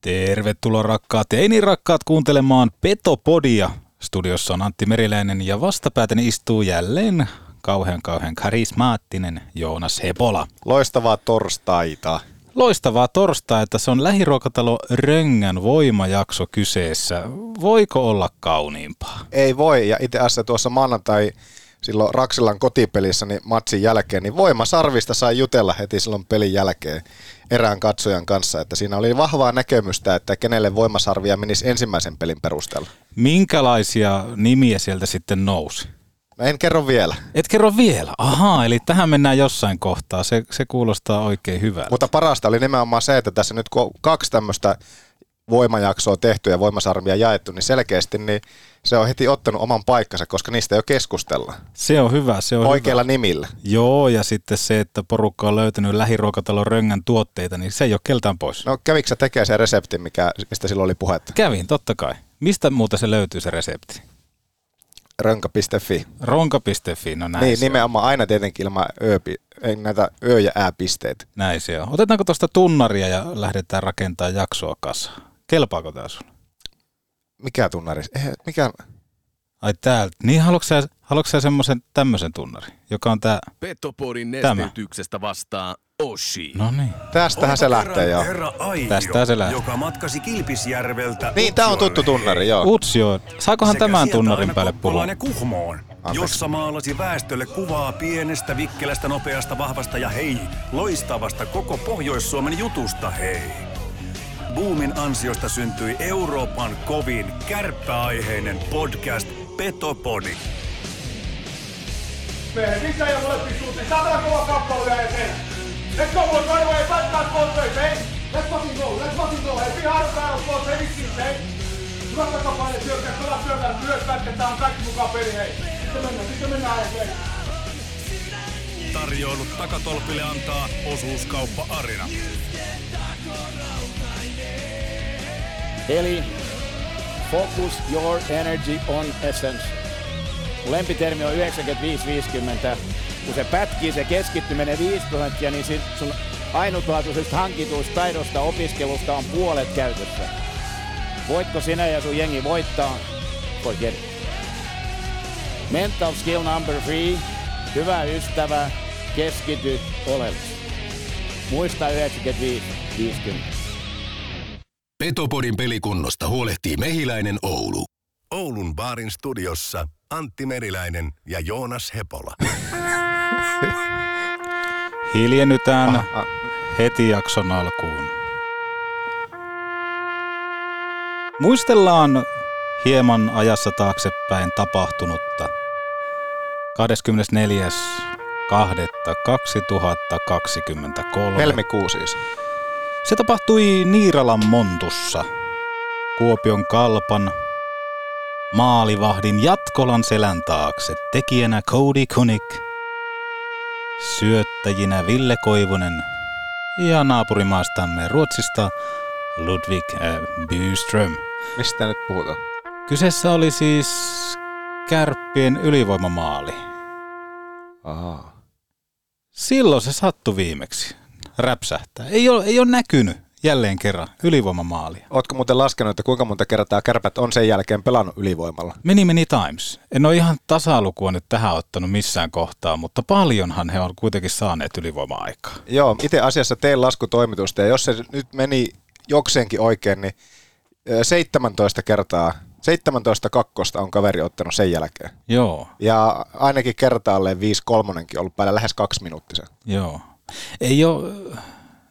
Tervetuloa rakkaat ja ei niin rakkaat kuuntelemaan Petopodia. Studiossa on Antti Meriläinen ja vastapäätäni istuu jälleen kauhean kauhean karismaattinen Joonas Hepola. Loistavaa torstaita. Loistavaa torstaita. Se on lähiruokatalo Röngän voimajakso kyseessä. Voiko olla kauniimpaa? Ei voi, ja itse asiassa tuossa maanantai silloin Raksilan kotipelissä niin matsin jälkeen, niin Voimasarvista sai jutella heti silloin pelin jälkeen erään katsojan kanssa, että siinä oli vahvaa näkemystä, että kenelle Voimasarvia menisi ensimmäisen pelin perusteella. Minkälaisia nimiä sieltä sitten nousi? Mä en kerro vielä. Et kerro vielä. Ahaa, eli tähän mennään jossain kohtaa. Se, se kuulostaa oikein hyvältä. Mutta parasta oli nimenomaan se, että tässä nyt kun kaksi tämmöistä voimajaksoa tehty ja voimasarvia jaettu, niin selkeästi niin se on heti ottanut oman paikkansa, koska niistä jo keskustella. Se on hyvä, se on Oikeilla hyvä. nimillä. Joo, ja sitten se, että porukka on löytänyt lähiruokatalon Röngän tuotteita, niin se ei ole keltään pois. No kävikö sä tekemään sen reseptin, mikä, mistä silloin oli puhetta? Kävin, totta kai. Mistä muuta se löytyy se resepti? Rönka.fi. Ronka.fi, no näin Niin, se on. nimenomaan aina tietenkin ilman ööpi, ei näitä ö- ja ääpisteitä. Näin se on. Otetaanko tuosta tunnaria ja lähdetään rakentamaan jaksoa kasaan? Kelpaako tää sulle? Mikä tunnari? Eh, mikä? Ai täältä. Niin haluatko sä, haluatko sä semmoisen tämmöisen tunnarin, joka on tää... Petopodin Tämä. nesteytyksestä vastaa Oshi. No niin. Tästähän se lähtee jo. Herra Aivio, Tästä se lähtee. joka matkasi Kilpisjärveltä Niin, tää on tuttu tunnari, joo. Utsjo, saakohan sekä tämän tunnarin päälle puhua? Kuhmoon, jossa maalasi väestölle kuvaa pienestä, vikkelästä, nopeasta, vahvasta ja hei, loistavasta koko Pohjois-Suomen jutusta hei. Boomin ansiosta syntyi Euroopan kovin kärppäaiheinen podcast Petopodi. Miehet, missä ei ole molempiin suuntiin? Saatana kova kappale vielä eteen. Let's go, boys, right away. Fight that both ways, hey? Let's fucking go, let's fucking go. Hey, be hard battle, boys, hey, vitsi, hey? Hyvät takapaine syökkää, pelat syökkää, myös pätketään, kaikki mukaan peli, hei. Sitten mennään, sitten mennään, hei. Tarjoilut takatolpille antaa osuuskauppa Arina. Eli focus your energy on essence. Lempitermi on 95-50. Kun se pätkii, se keskittyminen 5 prosenttia, niin sit sun ainutlaatuisesta hankituista taidosta opiskelusta on puolet käytössä. Voitko sinä ja sun jengi voittaa? Forget it. Mental skill number three. Hyvä ystävä, keskity oleellisesti. Muista 95-50. Petopodin pelikunnosta huolehtii Mehiläinen Oulu. Oulun baarin studiossa Antti Meriläinen ja Joonas Hepola. Hiljennytään Ah, heti jakson alkuun. Muistellaan hieman ajassa taaksepäin tapahtunutta. 24.2.2023. Helmikuu siis. Se tapahtui Niiralan Montussa, Kuopion Kalpan, maalivahdin Jatkolan selän taakse, tekijänä Cody Kunik, syöttäjinä Ville Koivunen ja naapurimaastamme Ruotsista Ludwig äh, Byström. Mistä nyt puhutaan? Kyseessä oli siis kärppien ylivoimamaali. Aha. Silloin se sattui viimeksi räpsähtää. Ei ole, ei ole näkynyt jälleen kerran ylivoimamaalia. Ootko muuten laskenut, että kuinka monta kertaa kärpät on sen jälkeen pelannut ylivoimalla? Many many times. En ole ihan tasalukua nyt tähän ottanut missään kohtaa, mutta paljonhan he on kuitenkin saaneet ylivoima-aikaa. Joo, itse asiassa tein laskutoimitusta ja jos se nyt meni jokseenkin oikein, niin ö, 17 kertaa, 17 kakkosta on kaveri ottanut sen jälkeen. Joo, Ja ainakin kertaalleen 5 kolmonenkin ollut päällä lähes kaksi minuuttisen. joo. Ei ole,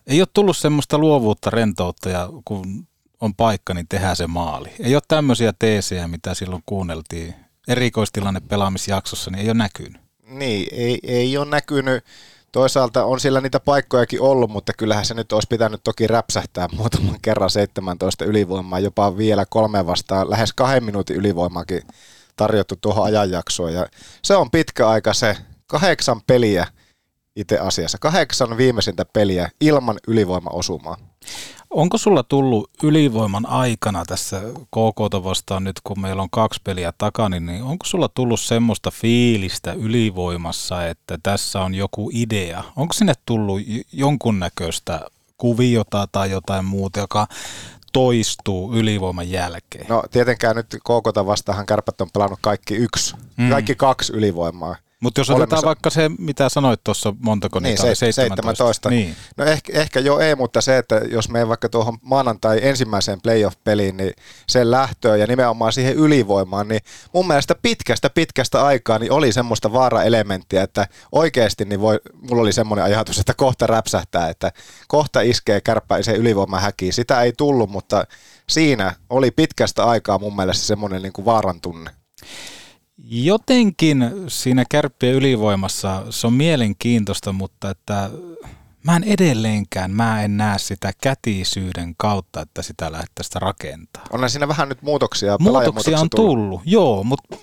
ei ole tullut semmoista luovuutta, rentoutta ja kun on paikka, niin tehdään se maali. Ei ole tämmöisiä teesejä, mitä silloin kuunneltiin erikoistilanne pelaamisjaksossa, niin ei ole näkynyt. Niin, ei, ei ole näkynyt. Toisaalta on sillä niitä paikkojakin ollut, mutta kyllähän se nyt olisi pitänyt toki räpsähtää muutaman kerran 17 ylivoimaa, jopa vielä kolme vastaan, lähes kahden minuutin ylivoimaakin tarjottu tuohon ajanjaksoon. Ja se on pitkä aika se, kahdeksan peliä itse asiassa, kahdeksan viimeisintä peliä ilman ylivoimaosumaa. Onko sulla tullut ylivoiman aikana tässä KK vastaan nyt, kun meillä on kaksi peliä takana, niin onko sulla tullut semmoista fiilistä ylivoimassa, että tässä on joku idea? Onko sinne tullut jonkunnäköistä kuviota tai jotain muuta, joka toistuu ylivoiman jälkeen. No tietenkään nyt KKta vastahan kärpät on pelannut kaikki yksi, mm. kaikki kaksi ylivoimaa. Mutta jos otetaan vaikka se, mitä sanoit tuossa, montako niin, niitä oli, 17. 17. Niin. No ehkä, ehkä jo ei, mutta se, että jos me vaikka tuohon maanantai ensimmäiseen playoff-peliin, niin sen lähtöön ja nimenomaan siihen ylivoimaan, niin mun mielestä pitkästä pitkästä aikaa niin oli semmoista vaara-elementtiä, että oikeasti niin voi, mulla oli semmoinen ajatus, että kohta räpsähtää, että kohta iskee kärppäiseen ylivoiman häkiin. Sitä ei tullut, mutta siinä oli pitkästä aikaa mun mielestä semmoinen niin kuin vaaran tunne. Jotenkin siinä kärppien ylivoimassa se on mielenkiintoista, mutta että mä en edelleenkään, mä en näe sitä kätisyyden kautta, että sitä lähdettäisiin rakentaa. On siinä vähän nyt muutoksia, Muutoksia on tullut, tullut. joo, mutta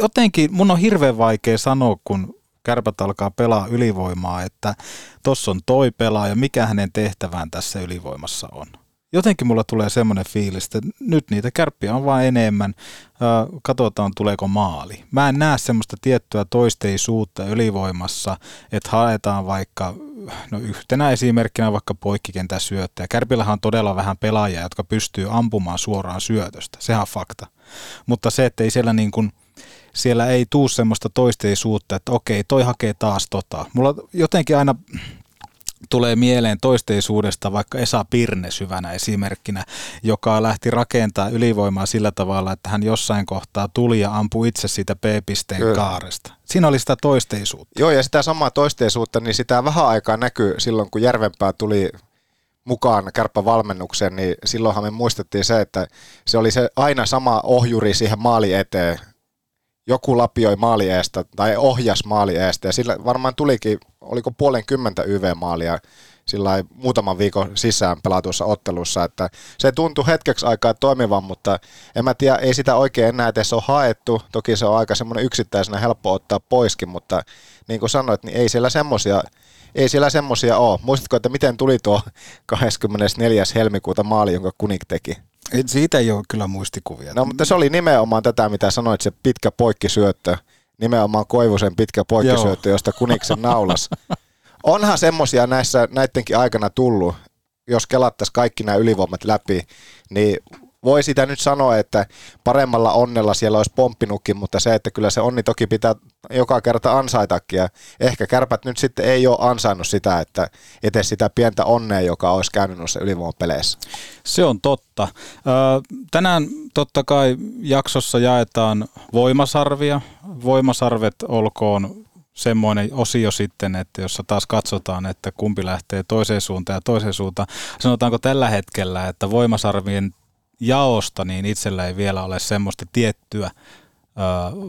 jotenkin mun on hirveän vaikea sanoa, kun kärpät alkaa pelaa ylivoimaa, että tuossa on toi pelaaja, mikä hänen tehtävään tässä ylivoimassa on jotenkin mulla tulee semmoinen fiilis, että nyt niitä kärppiä on vain enemmän, katsotaan tuleeko maali. Mä en näe semmoista tiettyä toisteisuutta ylivoimassa, että haetaan vaikka, no yhtenä esimerkkinä vaikka poikkikentän syöttäjä. Kärpillähän on todella vähän pelaajia, jotka pystyy ampumaan suoraan syötöstä, sehän on fakta. Mutta se, että ei siellä niin kuin, siellä ei tuu semmoista toisteisuutta, että okei, toi hakee taas tota. Mulla jotenkin aina tulee mieleen toisteisuudesta vaikka Esa Pirne syvänä esimerkkinä, joka lähti rakentaa ylivoimaa sillä tavalla, että hän jossain kohtaa tuli ja ampui itse siitä P-pisteen Kyllä. kaaresta. Siinä oli sitä toisteisuutta. Joo, ja sitä samaa toisteisuutta, niin sitä vähän aikaa näkyy silloin, kun Järvenpää tuli mukaan kärppävalmennukseen, niin silloinhan me muistettiin se, että se oli se aina sama ohjuri siihen maali eteen. Joku lapioi maali eestä tai ohjas maali eestä ja sillä varmaan tulikin oliko puolen kymmentä YV-maalia sillä muutaman viikon sisään pelatussa ottelussa, että se tuntui hetkeksi aikaa toimivan, mutta en mä tiedä, ei sitä oikein enää edes ole haettu. Toki se on aika semmoinen yksittäisenä helppo ottaa poiskin, mutta niin kuin sanoit, niin ei siellä semmoisia ei siellä semmoisia ole. Muistatko, että miten tuli tuo 24. helmikuuta maali, jonka Kunik teki? Siitä ei ole kyllä muistikuvia. No, mutta se oli nimenomaan tätä, mitä sanoit, se pitkä poikkisyöttö nimenomaan Koivusen pitkä poikkisyöttö, josta Kuniksen naulas. Onhan semmoisia näissä näidenkin aikana tullut, jos kelattaisiin kaikki nämä ylivoimat läpi, niin voi sitä nyt sanoa, että paremmalla onnella siellä olisi pomppinutkin, mutta se, että kyllä se onni toki pitää joka kerta ansaitakin. Ja ehkä kärpät nyt sitten ei ole ansainnut sitä, että edes sitä pientä onnea, joka olisi käynyt noissa ylivoimapeleissä. Se on totta. Tänään totta kai jaksossa jaetaan voimasarvia. Voimasarvet olkoon semmoinen osio sitten, että jossa taas katsotaan, että kumpi lähtee toiseen suuntaan ja toiseen suuntaan. Sanotaanko tällä hetkellä, että voimasarvien jaosta, niin itsellä ei vielä ole semmoista tiettyä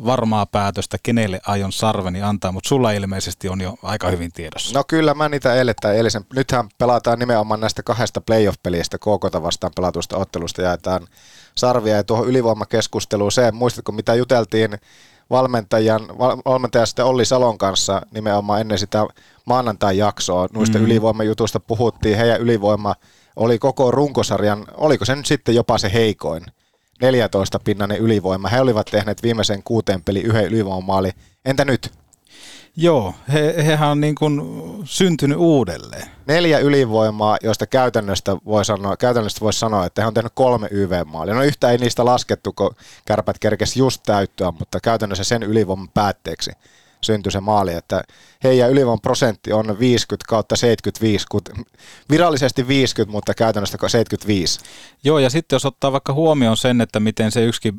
varmaa päätöstä, kenelle aion sarveni antaa, mutta sulla ilmeisesti on jo aika hyvin tiedossa. No kyllä, mä niitä eilen tai eilisen. Nythän pelataan nimenomaan näistä kahdesta playoff-pelistä, KK vastaan pelatusta ottelusta jaetaan sarvia ja tuohon ylivoimakeskusteluun se, muistatko mitä juteltiin valmentajan, valmentaja sitten Olli Salon kanssa nimenomaan ennen sitä maanantai-jaksoa, noista mm. ylivoimajutuista puhuttiin, heidän ylivoima oli koko runkosarjan, oliko se nyt sitten jopa se heikoin, 14 pinnanen ylivoima. He olivat tehneet viimeisen kuuteen peli yhden ylivoimamaali. Entä nyt? Joo, he, hehän on niin kuin syntynyt uudelleen. Neljä ylivoimaa, joista käytännöstä voi sanoa, käytännöstä voisi sanoa, että he on tehnyt kolme YV-maalia. No yhtä ei niistä laskettu, kun kärpät kerkesi just täyttöä, mutta käytännössä sen ylivoiman päätteeksi syntyi se maali, että heidän ylivoiman prosentti on 50 kautta 75, kun virallisesti 50, mutta käytännössä 75. Joo, ja sitten jos ottaa vaikka huomioon sen, että miten se yksikin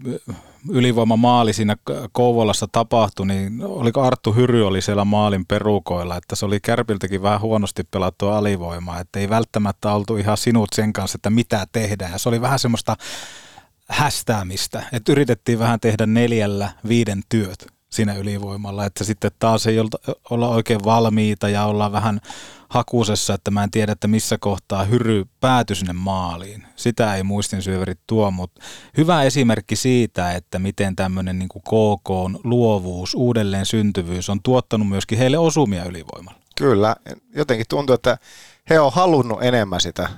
ylivoimamaali siinä Kouvolassa tapahtui, niin oliko Arttu Hyry oli siellä maalin perukoilla, että se oli Kärpiltäkin vähän huonosti pelattua alivoimaa, että ei välttämättä oltu ihan sinut sen kanssa, että mitä tehdään. Se oli vähän semmoista hästäämistä, että yritettiin vähän tehdä neljällä viiden työt siinä ylivoimalla, että sitten taas ei olla oikein valmiita ja ollaan vähän hakusessa, että mä en tiedä, että missä kohtaa hyry päätyi sinne maaliin. Sitä ei muistinsyöverit tuo, mutta hyvä esimerkki siitä, että miten tämmöinen niin KK luovuus, uudelleen syntyvyys on tuottanut myöskin heille osumia ylivoimalla. Kyllä, jotenkin tuntuu, että he on halunnut enemmän sitä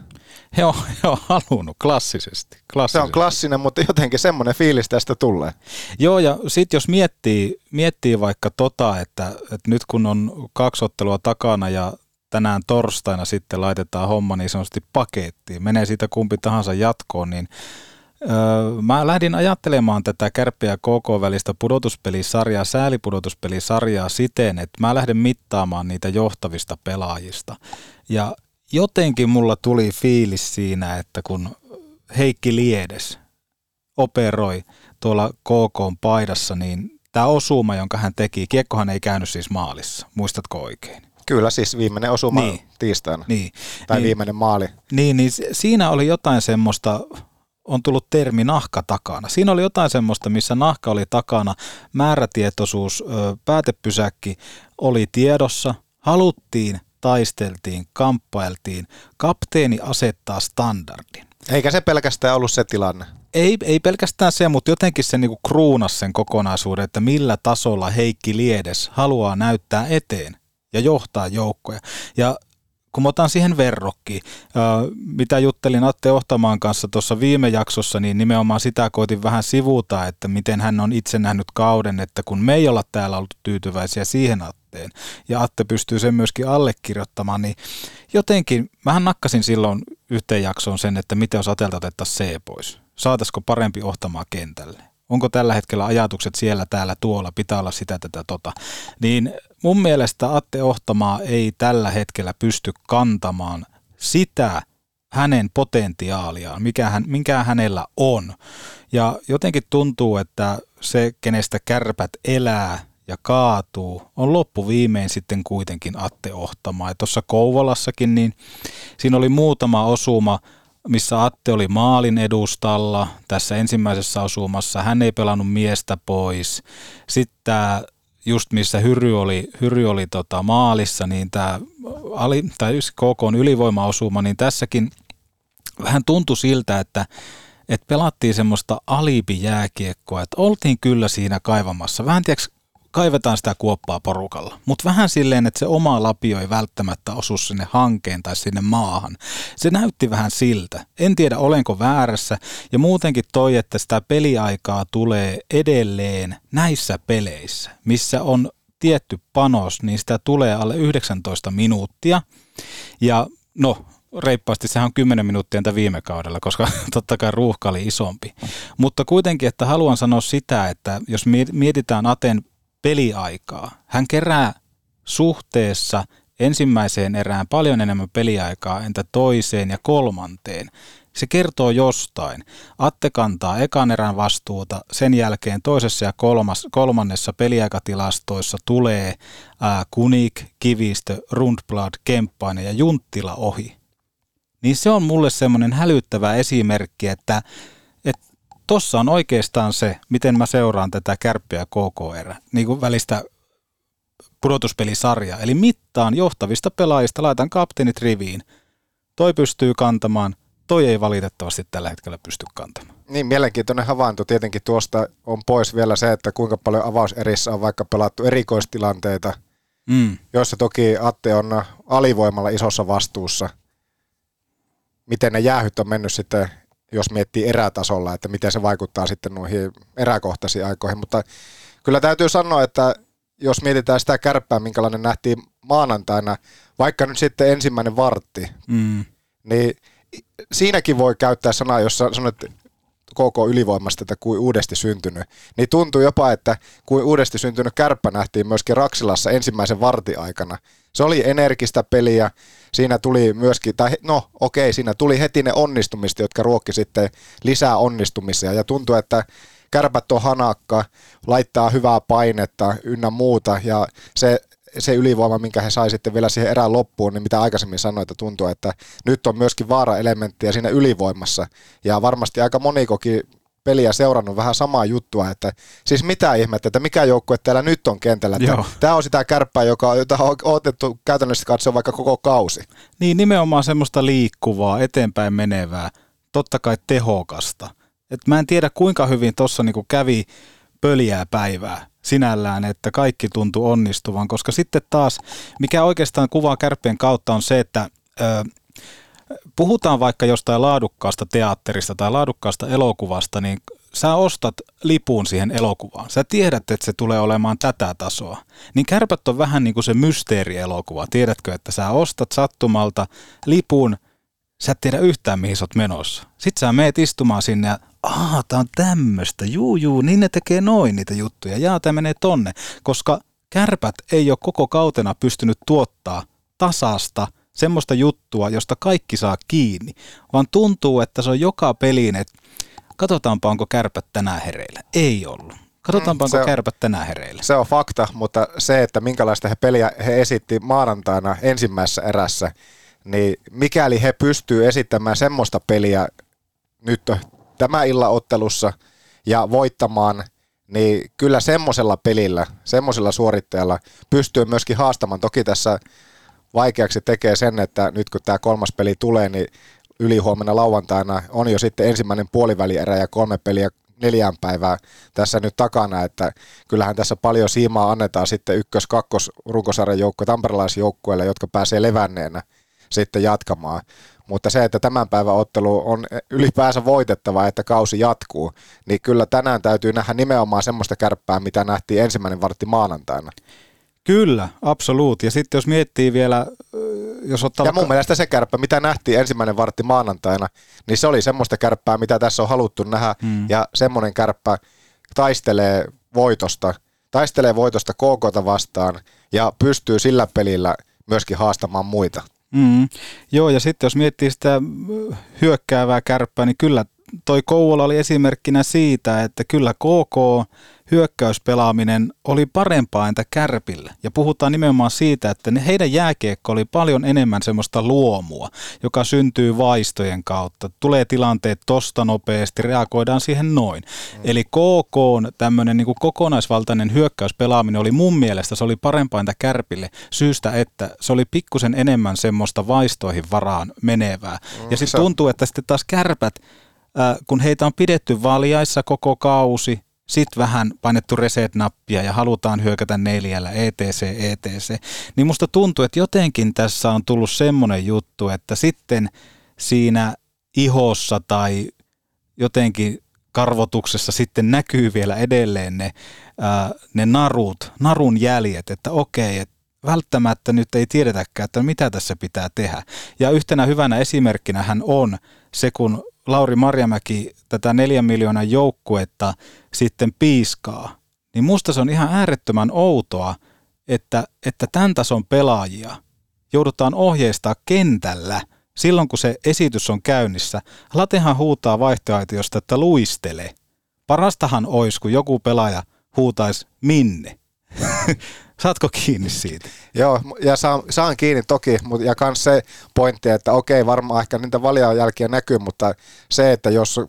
he on, he on halunnut klassisesti, klassisesti. Se on klassinen, mutta jotenkin semmoinen fiilis tästä tulee. Joo, ja sitten jos miettii, miettii vaikka tota, että, että nyt kun on kaksi ottelua takana ja tänään torstaina sitten laitetaan homma niin sanotusti pakettiin, menee siitä kumpi tahansa jatkoon, niin Öö, mä lähdin ajattelemaan tätä kärppiä KK välistä pudotuspelisarjaa, säälipudotuspelisarjaa siten, että mä lähden mittaamaan niitä johtavista pelaajista. Ja jotenkin mulla tuli fiilis siinä, että kun Heikki Liedes operoi tuolla KK paidassa, niin tämä osuma, jonka hän teki, kiekkohan ei käynyt siis maalissa, muistatko oikein? Kyllä, siis viimeinen osuma niin. tiistaina. Niin. Tai niin, viimeinen maali. Niin, niin siinä oli jotain semmoista, on tullut termi nahka takana. Siinä oli jotain semmoista, missä nahka oli takana, määrätietoisuus, päätepysäkki oli tiedossa, haluttiin, taisteltiin, kamppailtiin, kapteeni asettaa standardin. Eikä se pelkästään ollut se tilanne. Ei, ei pelkästään se, mutta jotenkin se niinku kruunas sen kokonaisuuden, että millä tasolla Heikki Liedes haluaa näyttää eteen ja johtaa joukkoja. Ja kun mä otan siihen verrokki, mitä juttelin Atte Ohtamaan kanssa tuossa viime jaksossa, niin nimenomaan sitä koitin vähän sivuta, että miten hän on itse nähnyt kauden, että kun me ei olla täällä ollut tyytyväisiä siihen Atteen, ja Atte pystyy sen myöskin allekirjoittamaan, niin jotenkin, mähän nakkasin silloin yhteen jaksoon sen, että miten jos Atelta otettaisiin C pois. Saataisiko parempi Ohtamaa kentälle? Onko tällä hetkellä ajatukset siellä, täällä, tuolla, pitää olla sitä, tätä, tota. Niin mun mielestä Atte Ohtamaa ei tällä hetkellä pysty kantamaan sitä hänen potentiaaliaan, mikä, hän, mikä hänellä on. Ja jotenkin tuntuu, että se, kenestä kärpät elää ja kaatuu, on loppuviimein sitten kuitenkin Atte Ohtamaa. Ja tuossa Kouvolassakin, niin siinä oli muutama osuma, missä Atte oli maalin edustalla tässä ensimmäisessä osumassa. Hän ei pelannut miestä pois. Sitten tämä just missä Hyry oli, Hyry oli tota maalissa, niin tämä ali, tai KK on ylivoimaosuma, niin tässäkin vähän tuntui siltä, että, että pelattiin semmoista alibijääkiekkoa, että oltiin kyllä siinä kaivamassa. Vähän tiedätkö, kaivetaan sitä kuoppaa porukalla. Mutta vähän silleen, että se oma lapio ei välttämättä osu sinne hankeen tai sinne maahan. Se näytti vähän siltä. En tiedä, olenko väärässä. Ja muutenkin toi, että sitä peliaikaa tulee edelleen näissä peleissä, missä on tietty panos, niin sitä tulee alle 19 minuuttia. Ja no, reippaasti sehän on 10 minuuttia entä viime kaudella, koska totta kai ruuhka oli isompi. Mutta kuitenkin, että haluan sanoa sitä, että jos mietitään Aten peliaikaa. Hän kerää suhteessa ensimmäiseen erään paljon enemmän peliaikaa, entä toiseen ja kolmanteen. Se kertoo jostain. Atte kantaa ekan erän vastuuta, sen jälkeen toisessa ja kolmas, kolmannessa peliaikatilastoissa tulee ää, Kunik, Kivistö, Rundblad, Kemppainen ja Junttila ohi. Niin se on mulle semmoinen hälyttävä esimerkki, että tossa on oikeastaan se, miten mä seuraan tätä kärppiä KKR, niin kuin välistä pudotuspelisarjaa. Eli mittaan johtavista pelaajista, laitan kapteenit riviin. Toi pystyy kantamaan, toi ei valitettavasti tällä hetkellä pysty kantamaan. Niin, mielenkiintoinen havainto. Tietenkin tuosta on pois vielä se, että kuinka paljon avauserissä on vaikka pelattu erikoistilanteita, mm. joissa toki Atte on alivoimalla isossa vastuussa. Miten ne jäähyt on mennyt sitten jos miettii erätasolla, että miten se vaikuttaa sitten noihin eräkohtaisiin aikoihin. Mutta kyllä täytyy sanoa, että jos mietitään sitä kärppää, minkälainen nähtiin maanantaina, vaikka nyt sitten ensimmäinen vartti, mm. niin siinäkin voi käyttää sanaa, jossa sanot koko ylivoimasta, että kuin uudesti syntynyt, niin tuntuu jopa, että kuin uudesti syntynyt kärppä nähtiin myöskin Raksilassa ensimmäisen vartiaikana. Se oli energistä peliä, siinä tuli myöskin, tai no okei, siinä tuli heti ne onnistumista, jotka ruokki sitten lisää onnistumisia, ja tuntuu, että kärpät on hanakka, laittaa hyvää painetta ynnä muuta, ja se se ylivoima, minkä he sai sitten vielä siihen erään loppuun, niin mitä aikaisemmin sanoin, että tuntuu, että nyt on myöskin vaara-elementtiä siinä ylivoimassa. Ja varmasti aika monikokin peliä seurannut vähän samaa juttua, että siis mitä ihmettä, että mikä joukkue täällä nyt on kentällä. Tämä on sitä kärppää, joka, jota on otettu käytännössä katsoa vaikka koko kausi. Niin, nimenomaan semmoista liikkuvaa, eteenpäin menevää, totta kai tehokasta. Et mä en tiedä kuinka hyvin tuossa niinku kävi pöliää päivää sinällään, että kaikki tuntuu onnistuvan, koska sitten taas, mikä oikeastaan kuvaa kärppien kautta on se, että ö, puhutaan vaikka jostain laadukkaasta teatterista tai laadukkaasta elokuvasta, niin sä ostat lipun siihen elokuvaan, sä tiedät, että se tulee olemaan tätä tasoa, niin kärpät on vähän niin kuin se mysteerielokuva. Tiedätkö, että sä ostat sattumalta lipun, sä et tiedä yhtään mihin sä oot menossa. Sitten sä meet istumaan sinne ja aah, tää on tämmöistä, juu juu, niin ne tekee noin niitä juttuja, jaa, tää menee tonne, koska kärpät ei ole koko kautena pystynyt tuottaa tasasta semmoista juttua, josta kaikki saa kiinni, vaan tuntuu, että se on joka peliin, että katsotaanpa onko kärpät tänään hereillä. Ei ollut. Katsotaanpa Mm, onko on- kärpät tänään hereillä. Se on fakta, mutta se, että minkälaista he peliä he esitti maanantaina ensimmäisessä erässä, niin mikäli he pystyy esittämään semmoista peliä nyt tämä illan ottelussa ja voittamaan, niin kyllä semmoisella pelillä, semmoisella suorittajalla pystyy myöskin haastamaan. Toki tässä vaikeaksi tekee sen, että nyt kun tämä kolmas peli tulee, niin ylihuomenna lauantaina on jo sitten ensimmäinen puolivälierä ja kolme peliä neljään päivää tässä nyt takana, että kyllähän tässä paljon siimaa annetaan sitten ykkös-, kakkos runkosarjan joukko, tamperelaisjoukkueelle, jotka pääsee levänneenä sitten jatkamaan. Mutta se, että tämän päivän ottelu on ylipäänsä voitettava, että kausi jatkuu, niin kyllä tänään täytyy nähdä nimenomaan semmoista kärppää, mitä nähtiin ensimmäinen vartti maanantaina. Kyllä, absoluut. Ja sitten jos miettii vielä, jos ottaa Ja mun mielestä se kärppä, mitä nähtiin ensimmäinen vartti maanantaina, niin se oli semmoista kärppää, mitä tässä on haluttu nähdä. Mm. Ja semmoinen kärppä taistelee voitosta, taistelee voitosta KKta vastaan ja pystyy sillä pelillä myöskin haastamaan muita. Mm. Joo, ja sitten jos miettii sitä hyökkäävää kärppää, niin kyllä toi Kouvola oli esimerkkinä siitä, että kyllä KK hyökkäyspelaaminen oli parempaa entä kärpille. Ja puhutaan nimenomaan siitä, että ne, heidän jääkiekko oli paljon enemmän semmoista luomua, joka syntyy vaistojen kautta. Tulee tilanteet tosta nopeasti, reagoidaan siihen noin. Mm. Eli KK on tämmöinen niin kokonaisvaltainen hyökkäyspelaaminen oli mun mielestä, se oli parempaa entä kärpille syystä, että se oli pikkusen enemmän semmoista vaistoihin varaan menevää. Mm, ja sitten tuntuu, että sitten taas kärpät, äh, kun heitä on pidetty valjaissa koko kausi, sitten vähän painettu reset-nappia ja halutaan hyökätä neljällä, etc, etc. Niin musta tuntuu, että jotenkin tässä on tullut semmoinen juttu, että sitten siinä ihossa tai jotenkin karvotuksessa sitten näkyy vielä edelleen ne, ää, ne narut, narun jäljet, että okei, että välttämättä nyt ei tiedetäkään, että mitä tässä pitää tehdä. Ja yhtenä hyvänä esimerkkinä hän on se, kun Lauri Marjamäki tätä neljän miljoonan joukkuetta sitten piiskaa, niin musta se on ihan äärettömän outoa, että, että tämän tason pelaajia joudutaan ohjeistaa kentällä silloin, kun se esitys on käynnissä. Latehan huutaa vaihtoaitiosta, että luistele. Parastahan olisi, kun joku pelaaja huutaisi minne. Saatko kiinni siitä? Joo, ja saan, saan kiinni toki, mutta ja kans se pointti, että okei, varmaan ehkä niitä jälkiä näkyy, mutta se, että jos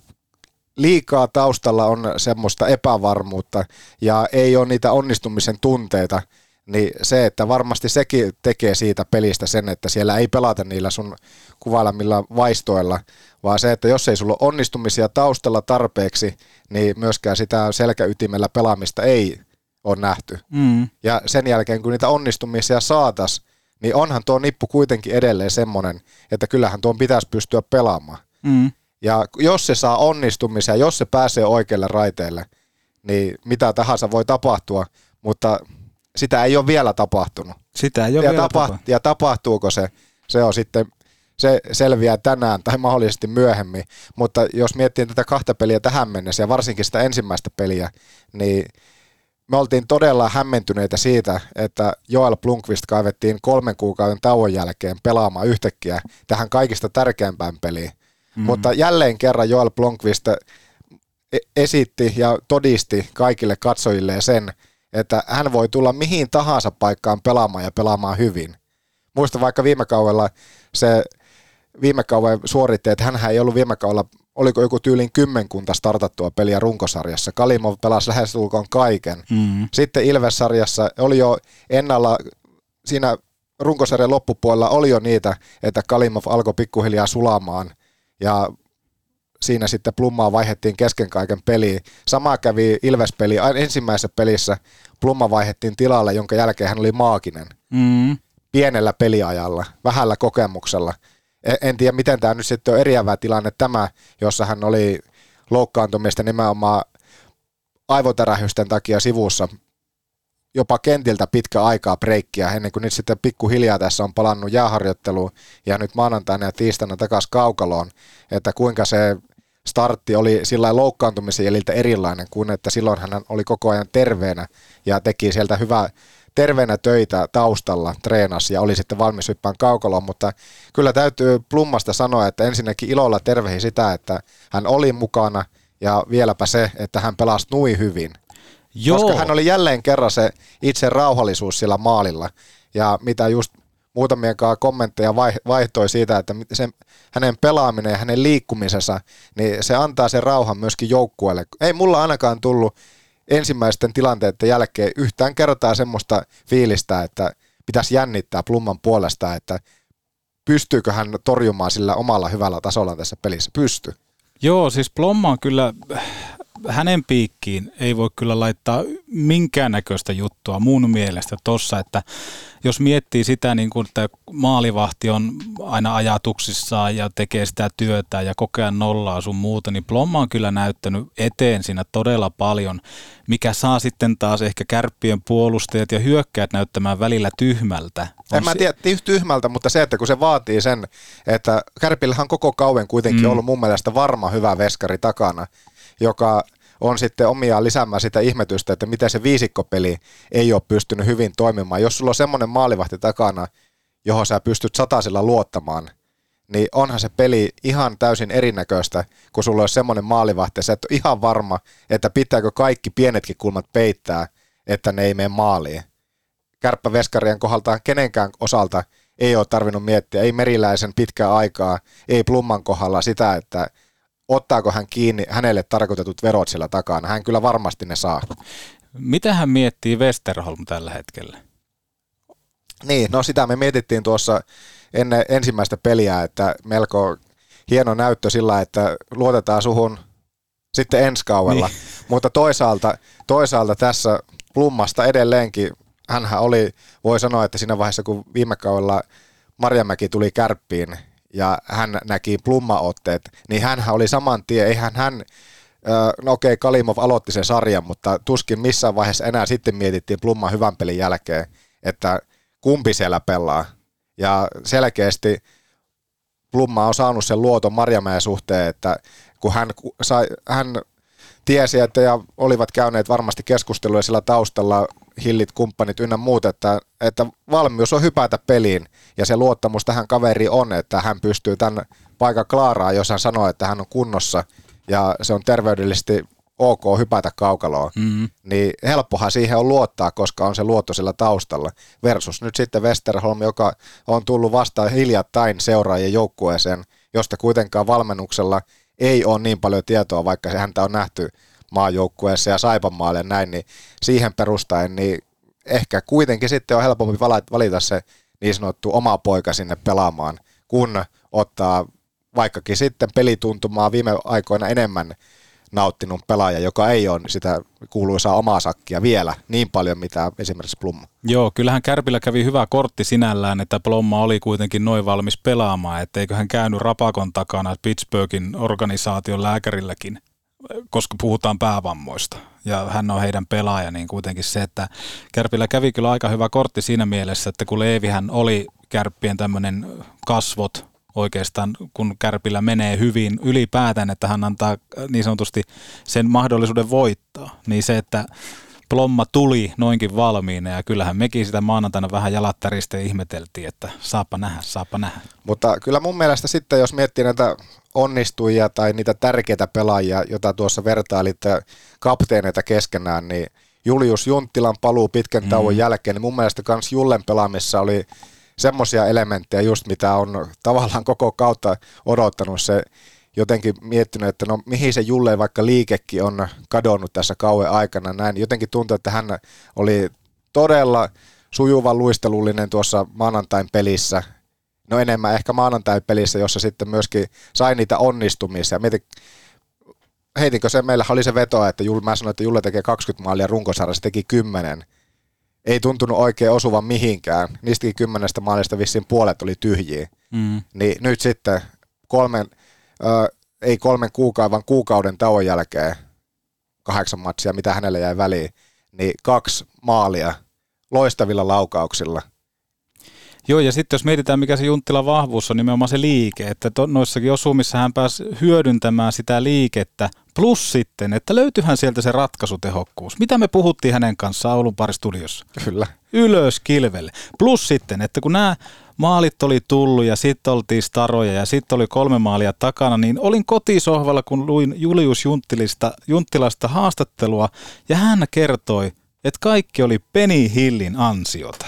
liikaa taustalla on semmoista epävarmuutta ja ei ole niitä onnistumisen tunteita, niin se, että varmasti sekin tekee siitä pelistä sen, että siellä ei pelata niillä sun kuvailemilla vaistoilla, vaan se, että jos ei sulla ole onnistumisia taustalla tarpeeksi, niin myöskään sitä selkäytimellä pelaamista ei ole nähty. Mm. Ja sen jälkeen, kun niitä onnistumisia saatas, niin onhan tuo nippu kuitenkin edelleen semmoinen, että kyllähän tuon pitäisi pystyä pelaamaan. Mm. Ja jos se saa onnistumisia, jos se pääsee oikealle raiteelle, niin mitä tahansa voi tapahtua, mutta sitä ei ole vielä tapahtunut. Sitä ei ole ja, vielä tapa- tapahtunut. ja tapahtuuko se, se on sitten, se selviää tänään tai mahdollisesti myöhemmin. Mutta jos miettii tätä kahta peliä tähän mennessä ja varsinkin sitä ensimmäistä peliä, niin me oltiin todella hämmentyneitä siitä, että Joel Blunkvist kaivettiin kolmen kuukauden tauon jälkeen pelaamaan yhtäkkiä tähän kaikista tärkeimpään peliin. Mm. Mutta jälleen kerran Joel Blunkvist e- esitti ja todisti kaikille katsojille sen, että hän voi tulla mihin tahansa paikkaan pelaamaan ja pelaamaan hyvin. Muista vaikka viime kaudella se viime kauden suoritti, että hän ei ollut viime kaudella, oliko joku tyylin kymmenkunta startattua peliä runkosarjassa. Kalimov pelasi lähestulkoon kaiken. Mm. Sitten Ilves-sarjassa oli jo ennalla siinä runkosarjan loppupuolella oli jo niitä, että Kalimov alkoi pikkuhiljaa sulamaan ja siinä sitten Plummaa vaihettiin kesken kaiken peliin. Sama kävi Ilves-peli ensimmäisessä pelissä. Plumma vaihettiin tilalle, jonka jälkeen hän oli maaginen Mm. pienellä peliajalla, vähällä kokemuksella. En tiedä, miten tämä nyt sitten on eriävä tilanne tämä, jossa hän oli loukkaantumista nimenomaan aivotärähysten takia sivussa jopa kentiltä pitkä aikaa breikkiä ennen kuin nyt sitten pikkuhiljaa tässä on palannut jääharjoitteluun ja nyt maanantaina ja tiistaina takaisin kaukaloon, että kuinka se startti oli sillä loukkaantumisen jäljiltä erilainen kuin että silloin hän oli koko ajan terveenä ja teki sieltä hyvää terveenä töitä taustalla, treenasi ja oli sitten valmis hyppään kaukaloon, mutta kyllä täytyy Plummasta sanoa, että ensinnäkin ilolla tervehi sitä, että hän oli mukana ja vieläpä se, että hän pelasi nui hyvin. Joo. Koska hän oli jälleen kerran se itse rauhallisuus sillä maalilla ja mitä just muutamien kanssa kommentteja vaihtoi siitä, että se, hänen pelaaminen ja hänen liikkumisensa, niin se antaa sen rauhan myöskin joukkueelle. Ei mulla ainakaan tullut ensimmäisten tilanteiden jälkeen yhtään kertaa semmoista fiilistä, että pitäisi jännittää Plumman puolesta, että pystyykö hän torjumaan sillä omalla hyvällä tasolla tässä pelissä. Pysty. Joo, siis Plomma on kyllä hänen piikkiin ei voi kyllä laittaa minkäännäköistä juttua mun mielestä tossa, että jos miettii sitä, niin kuin, että maalivahti on aina ajatuksissaan ja tekee sitä työtä ja kokea nollaa sun muuta, niin Plomma on kyllä näyttänyt eteen siinä todella paljon, mikä saa sitten taas ehkä kärppien puolustajat ja hyökkäät näyttämään välillä tyhmältä. En mä tiedä tyhmältä, mutta se, että kun se vaatii sen, että Kärpillähän on koko kauan kuitenkin mm. ollut mun mielestä varma hyvä veskari takana, joka on sitten omiaan lisäämään sitä ihmetystä, että miten se viisikkopeli ei ole pystynyt hyvin toimimaan. Jos sulla on semmoinen maalivahti takana, johon sä pystyt satasilla luottamaan, niin onhan se peli ihan täysin erinäköistä, kun sulla on semmoinen maalivahti, sä et ole ihan varma, että pitääkö kaikki pienetkin kulmat peittää, että ne ei mene maaliin. Kärppäveskarien kohdalta kenenkään osalta ei ole tarvinnut miettiä, ei meriläisen pitkää aikaa, ei plumman kohdalla sitä, että ottaako hän kiinni hänelle tarkoitetut verot sillä takana. Hän kyllä varmasti ne saa. Mitä hän miettii Westerholm tällä hetkellä? Niin, no sitä me mietittiin tuossa ennen ensimmäistä peliä, että melko hieno näyttö sillä, että luotetaan suhun sitten ensi kaudella. Niin. Mutta toisaalta, toisaalta tässä Plummasta edelleenkin, hänhän oli, voi sanoa, että siinä vaiheessa kun viime kaudella Marjamäki tuli kärppiin, ja hän näki plummaotteet, niin hän oli saman tien, eihän hän, no okei, okay, Kalimov aloitti sen sarjan, mutta tuskin missään vaiheessa enää sitten mietittiin plumman hyvän pelin jälkeen, että kumpi siellä pelaa. Ja selkeästi Plumma on saanut sen luoton Marjamäen suhteen, että kun hän, sai, hän tiesi, että ja olivat käyneet varmasti keskusteluja sillä taustalla hillit, kumppanit ynnä muut, että, että valmius on hypätä peliin ja se luottamus tähän kaveriin on, että hän pystyy tämän paikan klaaraan, jos hän sanoo, että hän on kunnossa ja se on terveydellisesti ok hypätä kaukaloon, mm-hmm. niin helppohan siihen on luottaa, koska on se luotto sillä taustalla. Versus nyt sitten Westerholm, joka on tullut vasta hiljattain seuraajien joukkueeseen, josta kuitenkaan valmennuksella ei ole niin paljon tietoa, vaikka se häntä on nähty maajoukkueessa ja Saipanmaalle näin, niin siihen perustaen niin ehkä kuitenkin sitten on helpompi valita se niin sanottu oma poika sinne pelaamaan, kun ottaa vaikkakin sitten pelituntumaa viime aikoina enemmän nauttinut pelaaja, joka ei ole sitä kuuluisaa omaa sakkia vielä niin paljon, mitä esimerkiksi Plumma. Joo, kyllähän Kärpillä kävi hyvä kortti sinällään, että Plumma oli kuitenkin noin valmis pelaamaan, etteikö hän käynyt rapakon takana Pittsburghin organisaation lääkärilläkin koska puhutaan päävammoista ja hän on heidän pelaaja, niin kuitenkin se, että Kärpillä kävi kyllä aika hyvä kortti siinä mielessä, että kun Leevihän oli Kärppien tämmöinen kasvot oikeastaan, kun Kärpillä menee hyvin ylipäätään, että hän antaa niin sanotusti sen mahdollisuuden voittaa, niin se, että Plomma tuli noinkin valmiina ja kyllähän mekin sitä maanantaina vähän jalat ja ihmeteltiin, että saapa nähdä, saapa nähdä. Mutta kyllä mun mielestä sitten, jos miettii näitä onnistujia tai niitä tärkeitä pelaajia, joita tuossa vertailit kapteeneita keskenään, niin Julius Junttilan paluu pitkän mm. tauon jälkeen, niin mun mielestä kans Jullen pelaamissa oli semmoisia elementtejä just, mitä on tavallaan koko kautta odottanut se jotenkin miettinyt, että no mihin se Julle vaikka liikekin on kadonnut tässä kauan aikana näin. Jotenkin tuntuu, että hän oli todella sujuva luistelullinen tuossa maanantain pelissä. No enemmän ehkä maanantain pelissä, jossa sitten myöskin sai niitä onnistumisia. Mietin, heitinkö se, meillä oli se veto, että Julle, mä sanoin, että Julle tekee 20 maalia runkosarjassa, teki 10. Ei tuntunut oikein osuvan mihinkään. Niistäkin kymmenestä maalista vissiin puolet oli tyhjiä. Mm. Niin nyt sitten kolmen ei kolmen kuukauden, vaan kuukauden tauon jälkeen, kahdeksan matsia, mitä hänelle jäi väliin, niin kaksi maalia loistavilla laukauksilla. Joo, ja sitten jos mietitään, mikä se Junttilan vahvuus on, nimenomaan se liike, että to, noissakin osumissa hän pääsi hyödyntämään sitä liikettä, plus sitten, että löytyyhän sieltä se ratkaisutehokkuus. Mitä me puhuttiin hänen kanssaan Oulun paristudiossa? Kyllä. Ylös kilvelle. Plus sitten, että kun nämä maalit oli tullut ja sitten oltiin staroja ja sitten oli kolme maalia takana, niin olin kotisohvalla, kun luin Julius Junttilista, Junttilasta haastattelua ja hän kertoi, että kaikki oli Penny Hillin ansiota.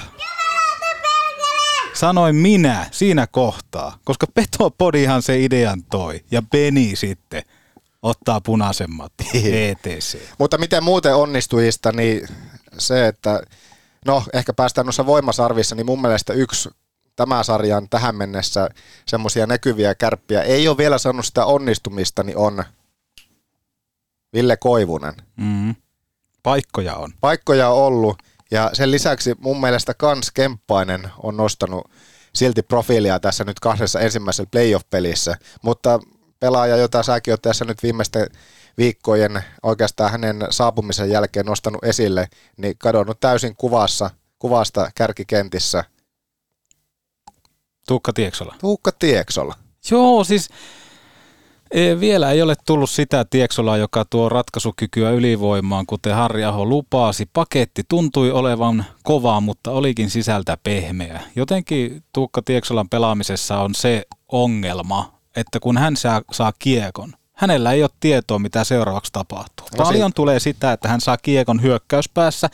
Sanoin minä siinä kohtaa, koska Petopodihan se idean toi ja Penny sitten ottaa punaisemmat ETC. Mutta miten muuten onnistujista, niin se, että no ehkä päästään noissa voimasarvissa, niin mun mielestä yksi tämä sarjan tähän mennessä semmoisia näkyviä kärppiä ei ole vielä saanut sitä onnistumista, niin on Ville Koivunen. Mm. Paikkoja on. Paikkoja on ollut ja sen lisäksi mun mielestä kans Kemppainen on nostanut silti profiilia tässä nyt kahdessa ensimmäisessä playoff-pelissä, mutta pelaaja, jota säkin oot tässä nyt viimeisten viikkojen oikeastaan hänen saapumisen jälkeen nostanut esille, niin kadonnut täysin kuvassa, kuvasta kärkikentissä. Tuukka Tieksola. Tuukka Tieksola. Joo, siis ei, vielä ei ole tullut sitä Tieksolaa, joka tuo ratkaisukykyä ylivoimaan, kuten Harri Aho lupasi. Paketti tuntui olevan kova, mutta olikin sisältä pehmeä. Jotenkin Tuukka Tieksolan pelaamisessa on se ongelma, että kun hän saa, saa kiekon, hänellä ei ole tietoa, mitä seuraavaksi tapahtuu. No Paljon tulee sitä, että hän saa kiekon hyökkäyspäässä,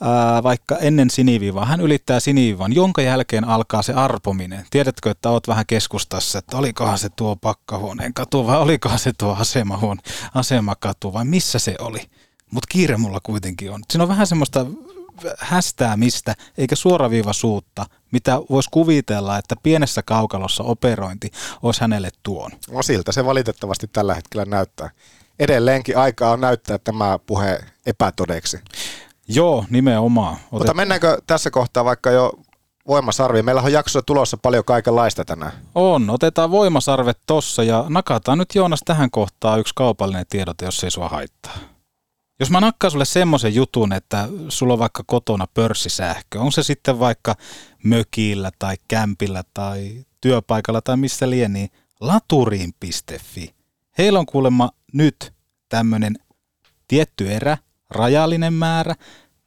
ää, vaikka ennen siniviivaa. Hän ylittää siniviivan, jonka jälkeen alkaa se arpominen. Tiedätkö, että oot vähän keskustassa, että olikohan se tuo pakkahuoneen katu vai olikohan se tuo asemahuone, asemakatu vai missä se oli. Mutta kiire mulla kuitenkin on. Siinä on vähän semmoista hästäämistä eikä suoraviivaisuutta, mitä voisi kuvitella, että pienessä kaukalossa operointi olisi hänelle tuon. No siltä se valitettavasti tällä hetkellä näyttää. Edelleenkin aikaa on näyttää tämä puhe epätodeksi. Joo, nimenomaan. Otet... Mutta mennäänkö tässä kohtaa vaikka jo voimasarviin? Meillä on jaksoa tulossa paljon kaikenlaista tänään. On, otetaan voimasarvet tossa ja nakataan nyt Joonas tähän kohtaan yksi kaupallinen tiedote, jos ei sua haittaa. Jos mä nakkaan sulle semmoisen jutun, että sulla on vaikka kotona pörssisähkö, on se sitten vaikka mökillä tai kämpillä tai työpaikalla tai missä liian, niin laturiin.fi. Heillä on kuulemma nyt tämmöinen tietty erä, rajallinen määrä,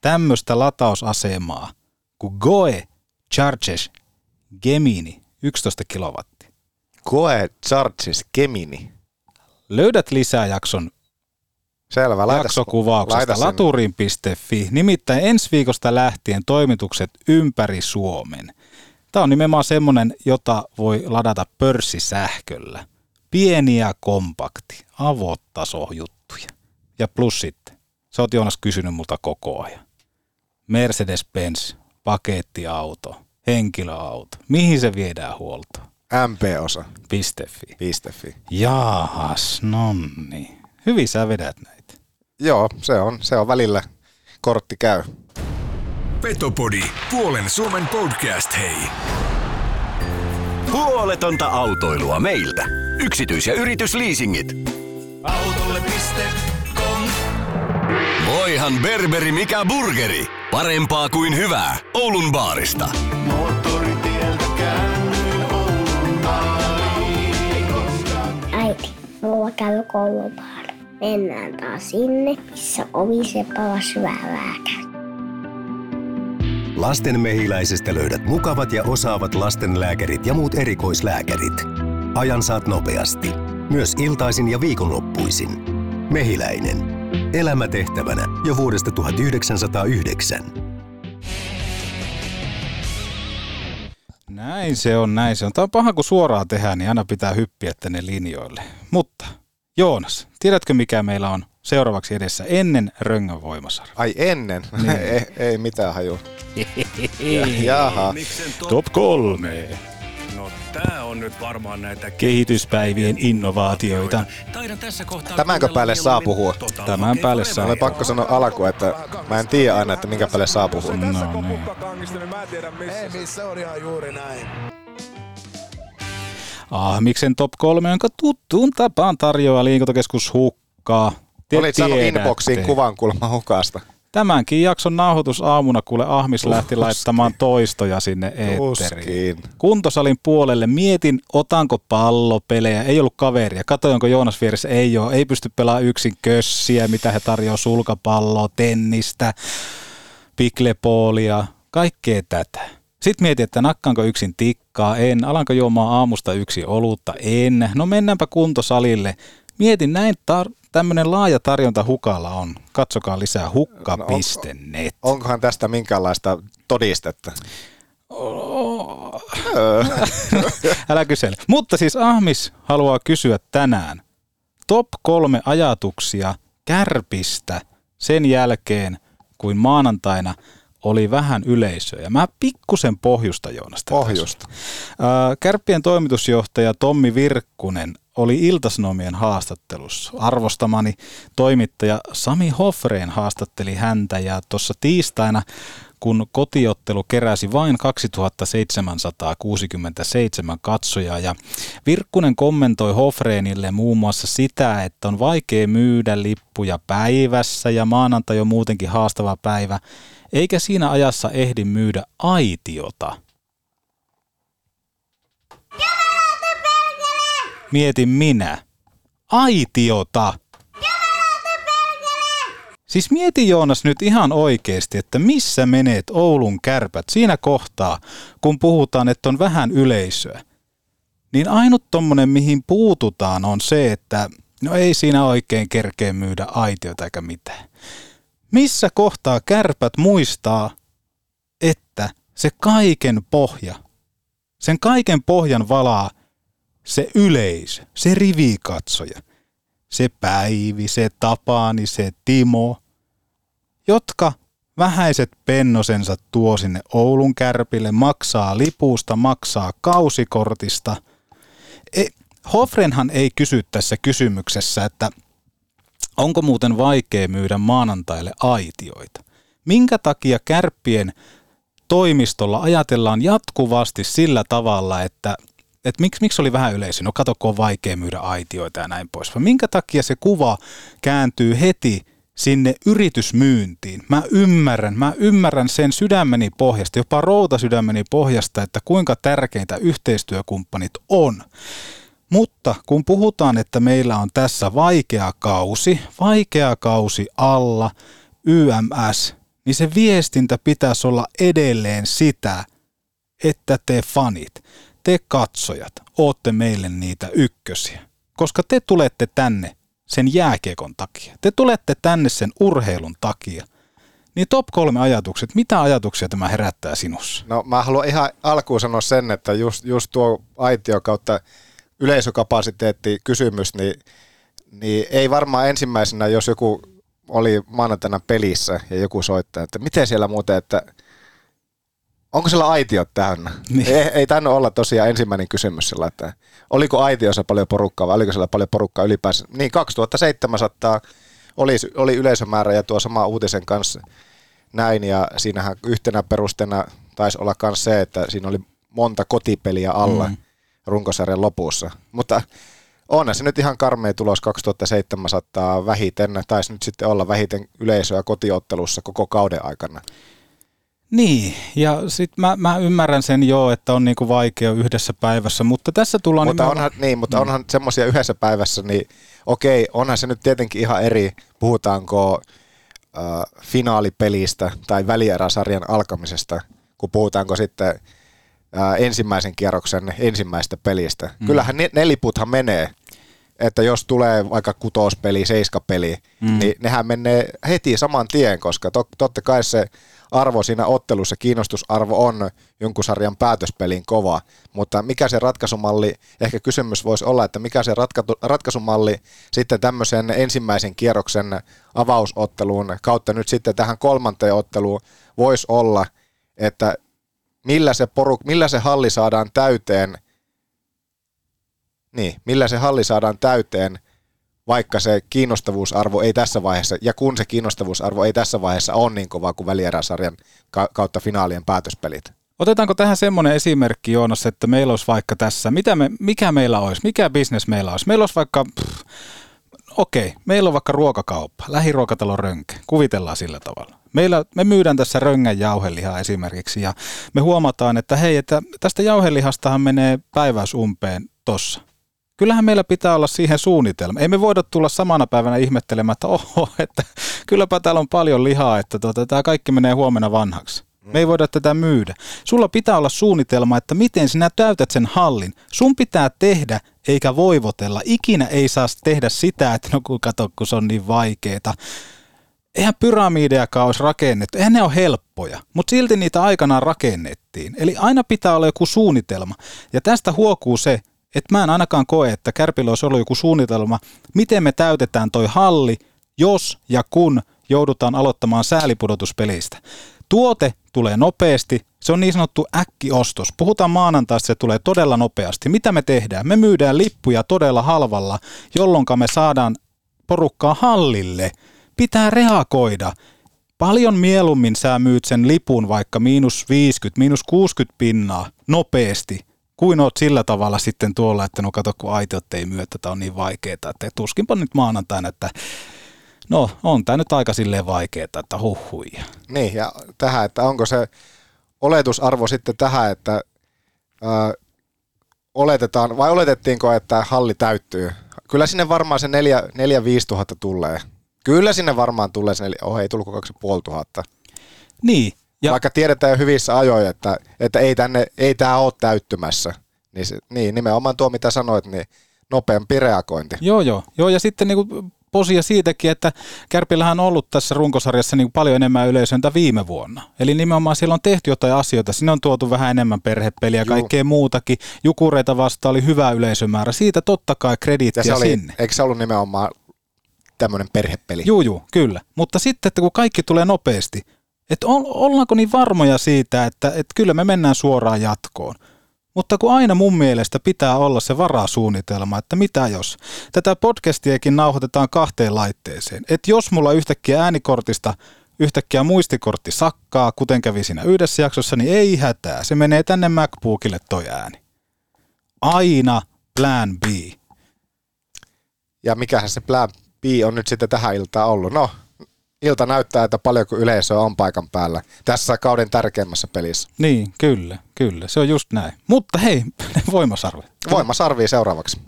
tämmöistä latausasemaa kuin Goe Charges Gemini 11 kilowattia. Goe Charges Gemini. Löydät lisää jakson Selvä, laita, jaksokuvauksesta laita sen. laturin.fi. Nimittäin ensi viikosta lähtien toimitukset ympäri Suomen. Tämä on nimenomaan semmoinen, jota voi ladata pörssisähköllä. Pieni ja kompakti, avotaso juttuja. Ja plus sitten, sä oot Joonas kysynyt multa koko ajan. Mercedes-Benz, pakettiauto, henkilöauto. Mihin se viedään huoltoon? MP-osa. .fi. .fi. Jaahas, nonni. Hyvin sä vedät näitä. Joo, se on, se on välillä kortti käy. Petopodi, puolen Suomen podcast, hei. Huoletonta autoilua meiltä. Yksityis- ja yritysleasingit. Autolle.com Voihan Berberi mikä burgeri. Parempaa kuin hyvää. Oulun baarista. Äiti, mulla käy koulupaara. Mennään taas sinne, missä on syvä lääkäri. Lasten mehiläisestä löydät mukavat ja osaavat lastenlääkärit ja muut erikoislääkärit. Ajan saat nopeasti. Myös iltaisin ja viikonloppuisin. Mehiläinen. Elämä tehtävänä jo vuodesta 1909. Näin se on, näin se on. Tämä on paha, kun suoraan tehdään, niin aina pitää hyppiä tänne linjoille. Mutta Joonas, tiedätkö mikä meillä on seuraavaksi edessä ennen Röngän voimasarja? Ai ennen? Niin. ei, ei mitään haju. Jaha. Top kolme. On nyt varmaan näitä Kehityspäivien innovaatioita. Taidan tässä kohtaa Tämänkö päälle saa puhua? Total Tämän päälle saa. Oli pakko sanoa alkuun, että mä en tiedä aina, että minkä päälle saa puhua. No niin. Ei missä on ihan juuri näin. Ahmiksen top 3, jonka tuttuun tapaan tarjoaa liikuntakeskus Hukkaa. Te Olit saanut inboxiin kuvan kulma hukasta. Tämänkin jakson nauhoitus aamuna, kuule Ahmis Uhuski. lähti laittamaan toistoja sinne eetteriin. Kuntosalin puolelle mietin, otanko pallopelejä, ei ollut kaveria. Katoin, onko Joonas vieressä, ei ole. Ei pysty pelaamaan yksin kössiä, mitä he tarjoaa, sulkapalloa, tennistä, piklepoolia, kaikkea tätä. Sitten mietin, että nakkaanko yksin tikkaa, en. Alanko juomaan aamusta yksi olutta, en. No mennäänpä kuntosalille. Mietin näin tar- tämmöinen laaja tarjonta hukalla on. Katsokaa lisää hukka.net. No, on, onkohan tästä minkäänlaista todistetta? Oh. Älä kysele. Mutta siis Ahmis haluaa kysyä tänään top kolme ajatuksia kärpistä sen jälkeen, kuin maanantaina oli vähän yleisöä. Mä pikkusen pohjusta Joonas. Pohjusta. Kärppien toimitusjohtaja Tommi Virkkunen oli Iltasnomien haastattelussa. Arvostamani toimittaja Sami Hoffreen haastatteli häntä ja tuossa tiistaina, kun kotiottelu keräsi vain 2767 katsojaa ja Virkkunen kommentoi Hofreenille muun muassa sitä, että on vaikea myydä lippuja päivässä ja maanantai on muutenkin haastava päivä, eikä siinä ajassa ehdi myydä aitiota – mietin minä. Aitiota. Siis mieti Joonas nyt ihan oikeasti, että missä menet Oulun kärpät siinä kohtaa, kun puhutaan, että on vähän yleisöä. Niin ainut tommonen, mihin puututaan, on se, että no ei siinä oikein kerkeä myydä aitiota eikä mitään. Missä kohtaa kärpät muistaa, että se kaiken pohja, sen kaiken pohjan valaa se yleisö, se rivikatsoja, se Päivi, se Tapani, se Timo, jotka vähäiset pennosensa tuo sinne Oulun kärpille, maksaa lipusta, maksaa kausikortista. E, Hofrenhan ei kysy tässä kysymyksessä, että onko muuten vaikea myydä maanantaille aitioita. Minkä takia kärppien toimistolla ajatellaan jatkuvasti sillä tavalla, että että miksi, miksi oli vähän yleisö? No kato, kun on vaikea myydä aitioita ja näin pois. Vai minkä takia se kuva kääntyy heti sinne yritysmyyntiin? Mä ymmärrän, mä ymmärrän sen sydämeni pohjasta, jopa sydämeni pohjasta, että kuinka tärkeintä yhteistyökumppanit on. Mutta kun puhutaan, että meillä on tässä vaikea kausi, vaikea kausi alla, YMS, niin se viestintä pitäisi olla edelleen sitä, että te fanit – te katsojat ootte meille niitä ykkösiä, koska te tulette tänne sen jääkiekon takia. Te tulette tänne sen urheilun takia. Niin top kolme ajatukset, mitä ajatuksia tämä herättää sinussa? No mä haluan ihan alkuun sanoa sen, että just, just tuo aitio kautta yleisökapasiteetti kysymys, niin, niin ei varmaan ensimmäisenä, jos joku oli maanantaina pelissä ja joku soittaa, että miten siellä muuten, että – onko siellä aitiot täynnä? Niin. Ei, ei tainnut olla tosiaan ensimmäinen kysymys sillä, että oliko aitiossa paljon porukkaa vai oliko siellä paljon porukkaa ylipäänsä. Niin 2700 oli, oli yleisömäärä ja tuo sama uutisen kanssa näin ja siinähän yhtenä perusteena taisi olla myös se, että siinä oli monta kotipeliä alla mm. Runkosarjan lopussa. Mutta onhan se nyt ihan karmea tulos 2700 vähiten, taisi nyt sitten olla vähiten yleisöä kotiottelussa koko kauden aikana. Niin, ja sitten mä, mä ymmärrän sen jo, että on niinku vaikea yhdessä päivässä, mutta tässä tullaan... Mutta nimenomaan... onhan, niin, mutta mm. onhan semmoisia yhdessä päivässä, niin okei, onhan se nyt tietenkin ihan eri, puhutaanko äh, finaalipelistä tai välieräsarjan alkamisesta, kun puhutaanko sitten äh, ensimmäisen kierroksen ensimmäistä pelistä. Mm. Kyllähän ne, ne liputhan menee, että jos tulee vaikka kutospeli, seiskapeli, mm. niin nehän menee heti saman tien, koska to, totta kai se arvo siinä ottelussa, kiinnostusarvo on jonkun sarjan päätöspeliin kova, mutta mikä se ratkaisumalli, ehkä kysymys voisi olla, että mikä se ratka- ratkaisumalli sitten tämmöisen ensimmäisen kierroksen avausotteluun kautta nyt sitten tähän kolmanteen otteluun voisi olla, että millä se, poruk- millä se halli saadaan täyteen, niin, millä se halli saadaan täyteen vaikka se kiinnostavuusarvo ei tässä vaiheessa, ja kun se kiinnostavuusarvo ei tässä vaiheessa ole niin kova kuin välieräsarjan kautta finaalien päätöspelit. Otetaanko tähän semmoinen esimerkki, Joonas, että meillä olisi vaikka tässä, mitä me, mikä meillä olisi, mikä bisnes meillä olisi? Meillä olisi vaikka, pff, okei, meillä on vaikka ruokakauppa, lähiruokatalon rönkä, kuvitellaan sillä tavalla. Meillä, me myydään tässä röngän jauhelihaa esimerkiksi ja me huomataan, että hei, että tästä jauhelihastahan menee päiväys umpeen tossa. Kyllähän meillä pitää olla siihen suunnitelma. Ei me voida tulla samana päivänä ihmettelemään, että oho, että kylläpä täällä on paljon lihaa, että tota, tämä kaikki menee huomenna vanhaksi. Me ei voida tätä myydä. Sulla pitää olla suunnitelma, että miten sinä täytät sen hallin. Sun pitää tehdä eikä voivotella. Ikinä ei saa tehdä sitä, että no kun kato, kun se on niin vaikeeta. Eihän pyramidejakaan olisi rakennettu. Eihän ne ole helppoja, mutta silti niitä aikanaan rakennettiin. Eli aina pitää olla joku suunnitelma. Ja tästä huokuu se, että mä en ainakaan koe, että Kärpillä olisi ollut joku suunnitelma, miten me täytetään toi halli, jos ja kun joudutaan aloittamaan säälipudotuspelistä. Tuote tulee nopeasti, se on niin sanottu äkkiostos. Puhutaan maanantaista, se tulee todella nopeasti. Mitä me tehdään? Me myydään lippuja todella halvalla, jolloin me saadaan porukkaa hallille. Pitää reagoida. Paljon mieluummin sä myyt sen lipun vaikka miinus 50, miinus 60 pinnaa nopeasti, kuin oot sillä tavalla sitten tuolla, että no kato kun aitiot ei myö, että on niin vaikeaa, että tuskinpa nyt maanantaina, että no on tämä nyt aika silleen vaikeaa, että huhuja. Niin, ja tähän, että onko se oletusarvo sitten tähän, että ö, oletetaan, vai oletettiinko, että halli täyttyy? Kyllä sinne varmaan se 4-5 tuhatta tulee. Kyllä sinne varmaan tulee se, oh ei tullut 2500. Niin. Ja Vaikka tiedetään jo hyvissä ajoin, että, että ei, tänne, ei tämä ole täyttymässä. Niin, se, niin nimenomaan tuo, mitä sanoit, niin nopeampi reagointi. Joo, joo. joo ja sitten niin posia siitäkin, että Kärpillähän on ollut tässä runkosarjassa niin paljon enemmän yleisöä viime vuonna. Eli nimenomaan siellä on tehty jotain asioita. Sinne on tuotu vähän enemmän perhepeliä ja kaikkea muutakin. Jukureita vasta oli hyvä yleisömäärä. Siitä totta kai krediittiä se oli, sinne. Eikö se ollut nimenomaan tämmöinen perhepeli? Juu, juu, kyllä. Mutta sitten, että kun kaikki tulee nopeasti, että ollaanko niin varmoja siitä, että, että kyllä me mennään suoraan jatkoon. Mutta kun aina mun mielestä pitää olla se varasuunnitelma, että mitä jos. Tätä podcastiakin nauhoitetaan kahteen laitteeseen. Että jos mulla yhtäkkiä äänikortista yhtäkkiä muistikortti sakkaa, kuten kävi siinä yhdessä jaksossa, niin ei hätää. Se menee tänne MacBookille toi ääni. Aina plan B. Ja mikähän se plan B on nyt sitten tähän iltaan ollut? No, ilta näyttää, että paljonko yleisöä on paikan päällä tässä kauden tärkeimmässä pelissä. Niin, kyllä, kyllä. Se on just näin. Mutta hei, voimasarvi. Voimasarvi seuraavaksi.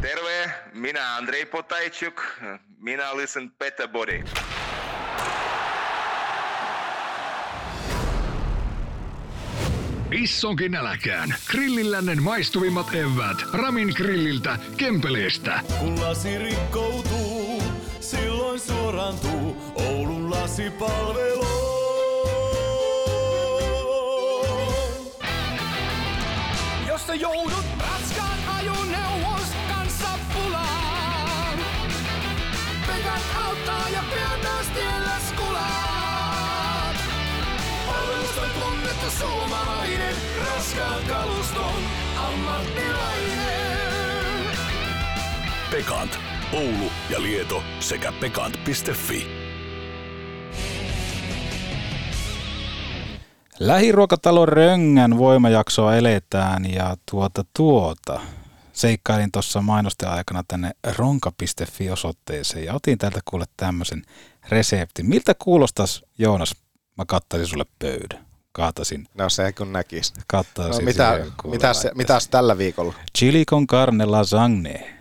Terve, minä Andrei Potajczuk. Minä listen Better Body. Issonkin äläkään. Grillillännen maistuvimmat evät. Ramin grilliltä, Kempeleestä. Kun lasi rikkoutuu, silloin suorantuu Oulun lasipalvelu. Jos sä joudut tunnettu suomalainen, raskaan kaluston ammattilainen. Pekant. Oulu ja Lieto sekä pekant.fi. Lähiruokatalon Röngän voimajaksoa eletään ja tuota tuota. Seikkailin tuossa mainosten aikana tänne ronka.fi-osoitteeseen ja otin täältä kuule tämmöisen reseptin. Miltä kuulostaisi, Joonas, mä kattaisin sulle pöydän? Kaatasin. No se kun näkis. Kattaisin no, mitä, mitäs, mitäs tällä viikolla? Chili con carne lasagne.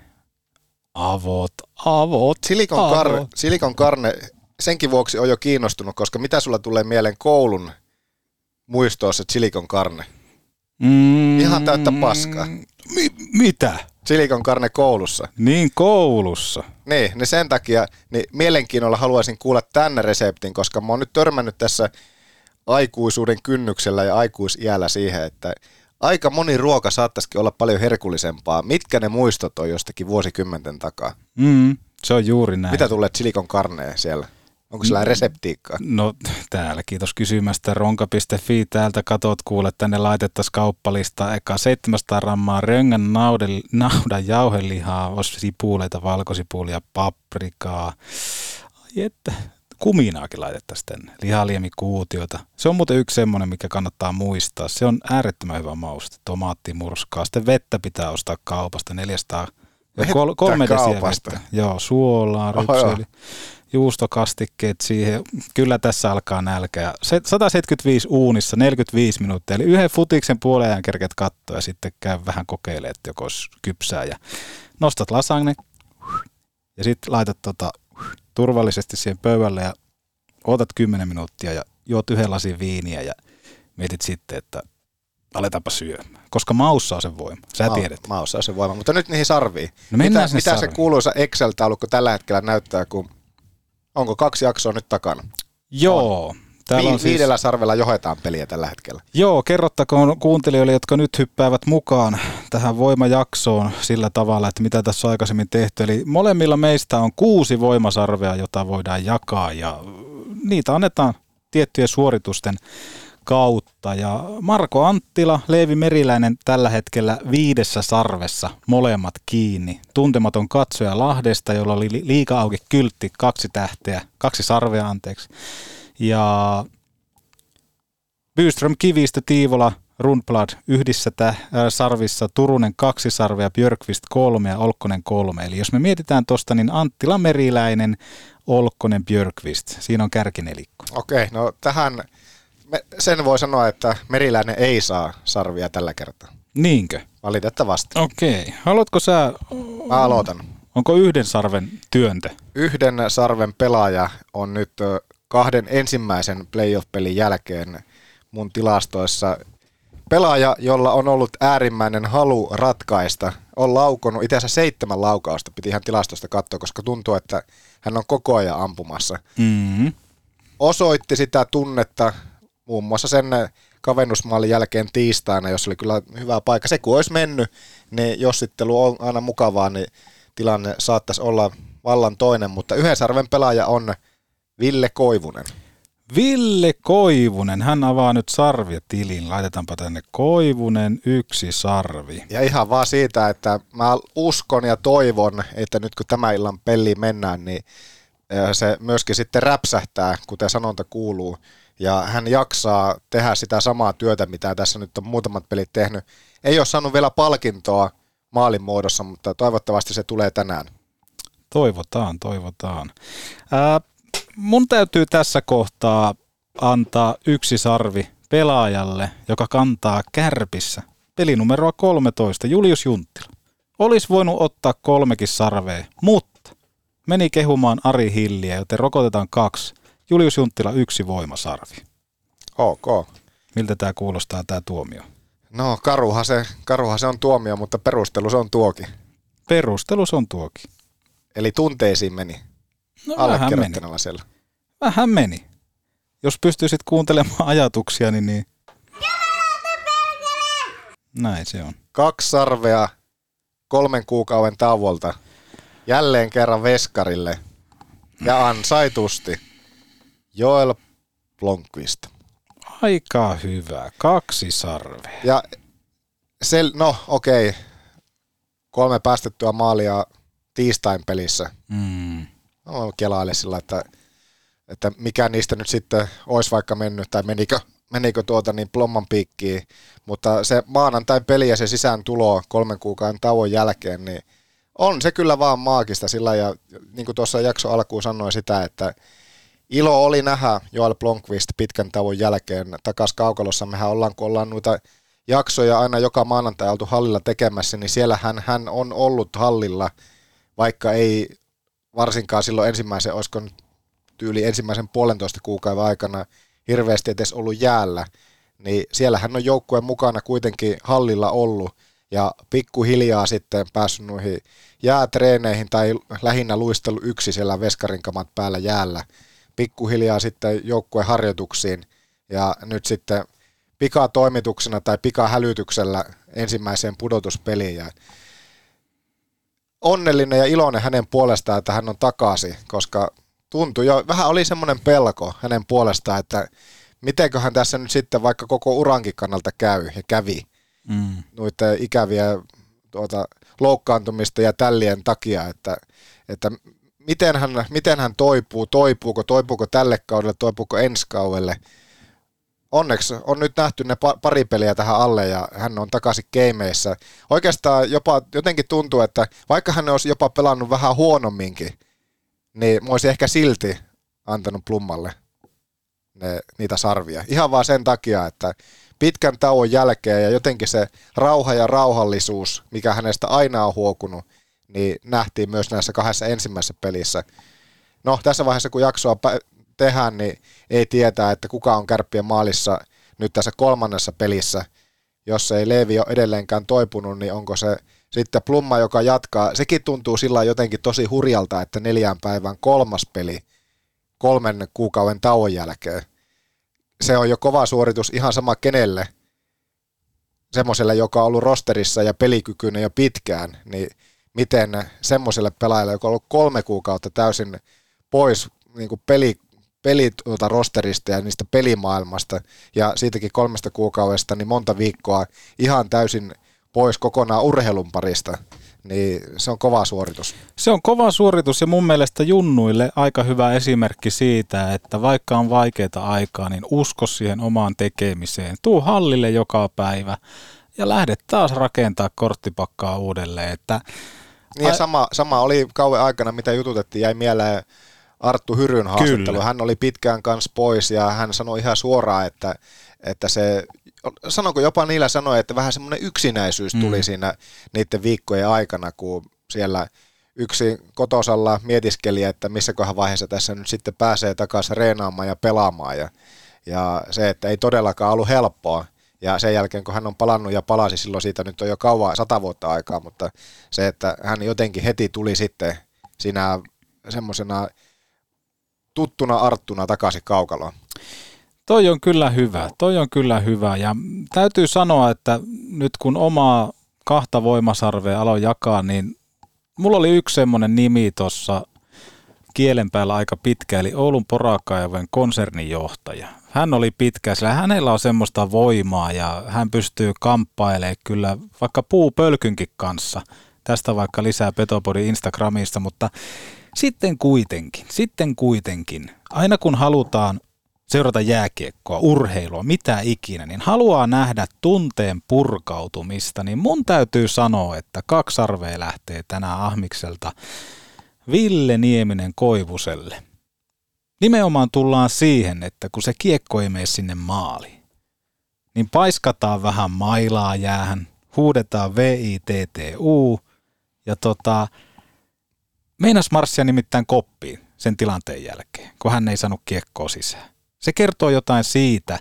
Avot, avot, Silikon, avot. Kar, silikon karne, senkin vuoksi on jo kiinnostunut, koska mitä sulla tulee mieleen koulun muistoissa silikon karne? Mm, Ihan täyttä paskaa. Mi- mitä? Silikon karne koulussa. Niin koulussa. Niin, niin sen takia niin mielenkiinnolla haluaisin kuulla tänne reseptin, koska mä oon nyt törmännyt tässä aikuisuuden kynnyksellä ja aikuisiällä siihen, että aika moni ruoka saattaisikin olla paljon herkullisempaa. Mitkä ne muistot on jostakin vuosikymmenten takaa? Mm, se on juuri näin. Mitä tulee silikon karneen siellä? Onko sillä reseptiikkaa? No täällä, kiitos kysymästä. Ronka.fi täältä katot kuule, tänne laitettaisiin kauppalista. Eka 700 grammaa röngän naudan, naudan jauhelihaa, sipuuleita, valkosipulia, paprikaa. Ai että, kuminaakin laitettaisiin tänne, lihaliemikuutiota. Se on muuten yksi semmoinen, mikä kannattaa muistaa. Se on äärettömän hyvä mauste, tomaattimurskaa. Sitten vettä pitää ostaa kaupasta, 400 ja kol, kolme kaupasta? vettä. Joo, suolaa, rypseli, juustokastikkeet siihen. Kyllä tässä alkaa nälkä. Ja se- 175 uunissa, 45 minuuttia. Eli yhden futiksen puolen ajan kerket kattoa ja sitten käy vähän kokeilemaan, että joko olisi kypsää. Ja nostat lasagne ja sitten laitat tota, turvallisesti siihen pöydälle ja ootat 10 minuuttia ja juot yhden lasin viiniä ja mietit sitten, että aletaanpa syömään. Koska maussa on sen voima. Sä Mau- tiedät. Maussa on se voima. Mutta nyt niihin sarviin. No mitä mitä se sarviin. kuuluisa Excel-taulukko tällä hetkellä näyttää, kun onko kaksi jaksoa nyt takana? Joo. Täällä on siis, Viidellä sarvella johetaan peliä tällä hetkellä. joo, kerrottakoon kuuntelijoille, jotka nyt hyppäävät mukaan tähän voimajaksoon sillä tavalla, että mitä tässä on aikaisemmin tehty. Eli molemmilla meistä on kuusi voimasarvea, jota voidaan jakaa ja niitä annetaan tiettyjen suoritusten kautta. Ja Marko Anttila, Leevi Meriläinen tällä hetkellä viidessä sarvessa, molemmat kiinni. Tuntematon katsoja Lahdesta, jolla oli li- liika auki kyltti, kaksi tähteä, kaksi sarvea anteeksi. Ja Byström, Kivistö, Tiivola, Rundblad yhdissä tä, äh, sarvissa, Turunen kaksi sarvea, Björkvist kolme ja Olkkonen kolme. Eli jos me mietitään tuosta, niin Anttila Meriläinen, Olkkonen, Björkvist. Siinä on kärkinelikko. Okei, no tähän sen voi sanoa, että Meriläinen ei saa sarvia tällä kertaa. Niinkö? Valitettavasti. Okei. Haluatko sä, Mä aloitan. onko yhden sarven työntö? Yhden sarven pelaaja on nyt kahden ensimmäisen playoff-pelin jälkeen mun tilastoissa pelaaja, jolla on ollut äärimmäinen halu ratkaista, on laukonut itse asiassa seitsemän laukausta, piti ihan tilastosta katsoa, koska tuntuu, että hän on koko ajan ampumassa. Mm-hmm. Osoitti sitä tunnetta muun muassa sen kavennusmaalin jälkeen tiistaina, jos oli kyllä hyvä paikka. Se kun olisi mennyt, niin jossittelu on aina mukavaa, niin tilanne saattaisi olla vallan toinen, mutta yhden sarven pelaaja on Ville Koivunen. Ville Koivunen, hän avaa nyt sarviatilin. Laitetaanpa tänne Koivunen yksi sarvi. Ja ihan vaan siitä, että mä uskon ja toivon, että nyt kun tämä illan peliin mennään, niin se myöskin sitten räpsähtää, kuten sanonta kuuluu. Ja hän jaksaa tehdä sitä samaa työtä, mitä tässä nyt on muutamat pelit tehnyt. Ei ole saanut vielä palkintoa maalin muodossa, mutta toivottavasti se tulee tänään. Toivotaan, toivotaan. Ää, mun täytyy tässä kohtaa antaa yksi sarvi pelaajalle, joka kantaa kärpissä pelinumeroa 13, Julius Junttila. Olisi voinut ottaa kolmekin sarvea, mutta meni kehumaan Ari Hilliä, joten rokotetaan kaksi. Julius Junttila yksi voimasarvi. Ok. Miltä tämä kuulostaa tämä tuomio? No karuhan se, karuhan se on tuomio, mutta perustelu se on tuokin. Perustelu se on tuokin. Eli tunteisiin meni. No, vähän meni. Allekirjoittajalla siellä. Vähän meni. Jos pystyisit kuuntelemaan ajatuksia, niin, niin... Näin se on. Kaksi sarvea kolmen kuukauden tauolta. Jälleen kerran veskarille. Ja ansaitusti. Joel Blomqvist. Aika hyvä. Kaksi sarvea. Ja sel, no okei, kolme päästettyä maalia tiistain pelissä. Mm. No, kelaile sillä, että, että mikä niistä nyt sitten olisi vaikka mennyt, tai menikö, menikö tuota niin plomman piikkiin. Mutta se maanantain peli ja se sisään tulo kolmen kuukauden tauon jälkeen, niin on se kyllä vaan maagista sillä ja niin kuin tuossa jakso alkuun sanoin sitä, että ilo oli nähdä Joel Blomqvist pitkän tauon jälkeen takas kaukalossa. Mehän ollaan, kun ollaan noita jaksoja aina joka maanantai oltu hallilla tekemässä, niin siellähän hän on ollut hallilla, vaikka ei varsinkaan silloin ensimmäisen, olisiko tyyli ensimmäisen puolentoista kuukauden aikana hirveästi edes ollut jäällä, niin siellä hän on joukkueen mukana kuitenkin hallilla ollut ja pikkuhiljaa sitten päässyt noihin jäätreeneihin tai lähinnä luistelu yksi siellä veskarinkamat päällä jäällä, pikkuhiljaa sitten joukkueen harjoituksiin ja nyt sitten pikatoimituksena tai pikahälytyksellä ensimmäiseen pudotuspeliin ja onnellinen ja iloinen hänen puolestaan, että hän on takaisin, koska tuntui jo, vähän oli semmoinen pelko hänen puolestaan, että mitenköhän tässä nyt sitten vaikka koko urankin kannalta käy ja kävi Mm. noita ikäviä tuota, loukkaantumista ja tällien takia, että, että miten hän, miten hän toipuu, toipuuko, toipuuko tälle kaudelle, toipuuko ensi kaudelle. Onneksi on nyt nähty ne pari peliä tähän alle ja hän on takaisin keimeissä. Oikeastaan jopa jotenkin tuntuu, että vaikka hän olisi jopa pelannut vähän huonomminkin, niin mä olisin ehkä silti antanut Plummalle ne, niitä sarvia. Ihan vaan sen takia, että pitkän tauon jälkeen ja jotenkin se rauha ja rauhallisuus, mikä hänestä aina on huokunut, niin nähtiin myös näissä kahdessa ensimmäisessä pelissä. No tässä vaiheessa kun jaksoa tehdään, niin ei tietää, että kuka on kärppien maalissa nyt tässä kolmannessa pelissä. Jos ei Leevi ole edelleenkään toipunut, niin onko se sitten Plumma, joka jatkaa. Sekin tuntuu sillä jotenkin tosi hurjalta, että neljän päivän kolmas peli kolmen kuukauden tauon jälkeen. Se on jo kova suoritus ihan sama kenelle, semmoiselle, joka on ollut rosterissa ja pelikykyinen jo pitkään, niin miten semmoiselle pelaajalle, joka on ollut kolme kuukautta täysin pois niin kuin peli, peli tuota rosterista ja niistä pelimaailmasta ja siitäkin kolmesta kuukaudesta, niin monta viikkoa ihan täysin pois kokonaan urheilun parista, niin se on kova suoritus. Se on kova suoritus ja mun mielestä junnuille aika hyvä esimerkki siitä, että vaikka on vaikeita aikaa, niin usko siihen omaan tekemiseen. Tuu hallille joka päivä ja lähdet taas rakentaa korttipakkaa uudelleen. Että niin ja sama, sama oli kauan aikana, mitä jututettiin, jäi mieleen Arttu Hyryn haastattelu. Kyllä. Hän oli pitkään kanssa pois ja hän sanoi ihan suoraan, että, että se, sanonko jopa niillä sanoi, että vähän semmoinen yksinäisyys tuli mm. siinä niiden viikkojen aikana, kun siellä yksi kotosalla mietiskeli, että missä kohan vaiheessa tässä nyt sitten pääsee takaisin reenaamaan ja pelaamaan. Ja, ja se, että ei todellakaan ollut helppoa. Ja sen jälkeen, kun hän on palannut ja palasi silloin siitä nyt on jo kauan, sata vuotta aikaa, mutta se, että hän jotenkin heti tuli sitten siinä semmoisena tuttuna arttuna takaisin kaukaloon. Toi on kyllä hyvä, toi on kyllä hyvä ja täytyy sanoa, että nyt kun omaa kahta voimasarvea aloin jakaa, niin mulla oli yksi semmoinen nimi tuossa kielen päällä aika pitkä, eli Oulun Porakaivojen konsernijohtaja. Hän oli pitkä, sillä hänellä on semmoista voimaa ja hän pystyy kamppailemaan kyllä vaikka puupölkynkin kanssa. Tästä vaikka lisää Petopodin Instagramista, mutta sitten kuitenkin, sitten kuitenkin, aina kun halutaan seurata jääkiekkoa, urheilua, mitä ikinä, niin haluaa nähdä tunteen purkautumista, niin mun täytyy sanoa, että kaksi arvea lähtee tänään Ahmikselta Ville Nieminen Koivuselle. Nimenomaan tullaan siihen, että kun se kiekko ei mene sinne maaliin, niin paiskataan vähän mailaa jäähän, huudetaan V-I-T-T-U ja tota, meinas marssia nimittäin koppiin sen tilanteen jälkeen, kun hän ei saanut kiekkoa sisään. Se kertoo jotain siitä,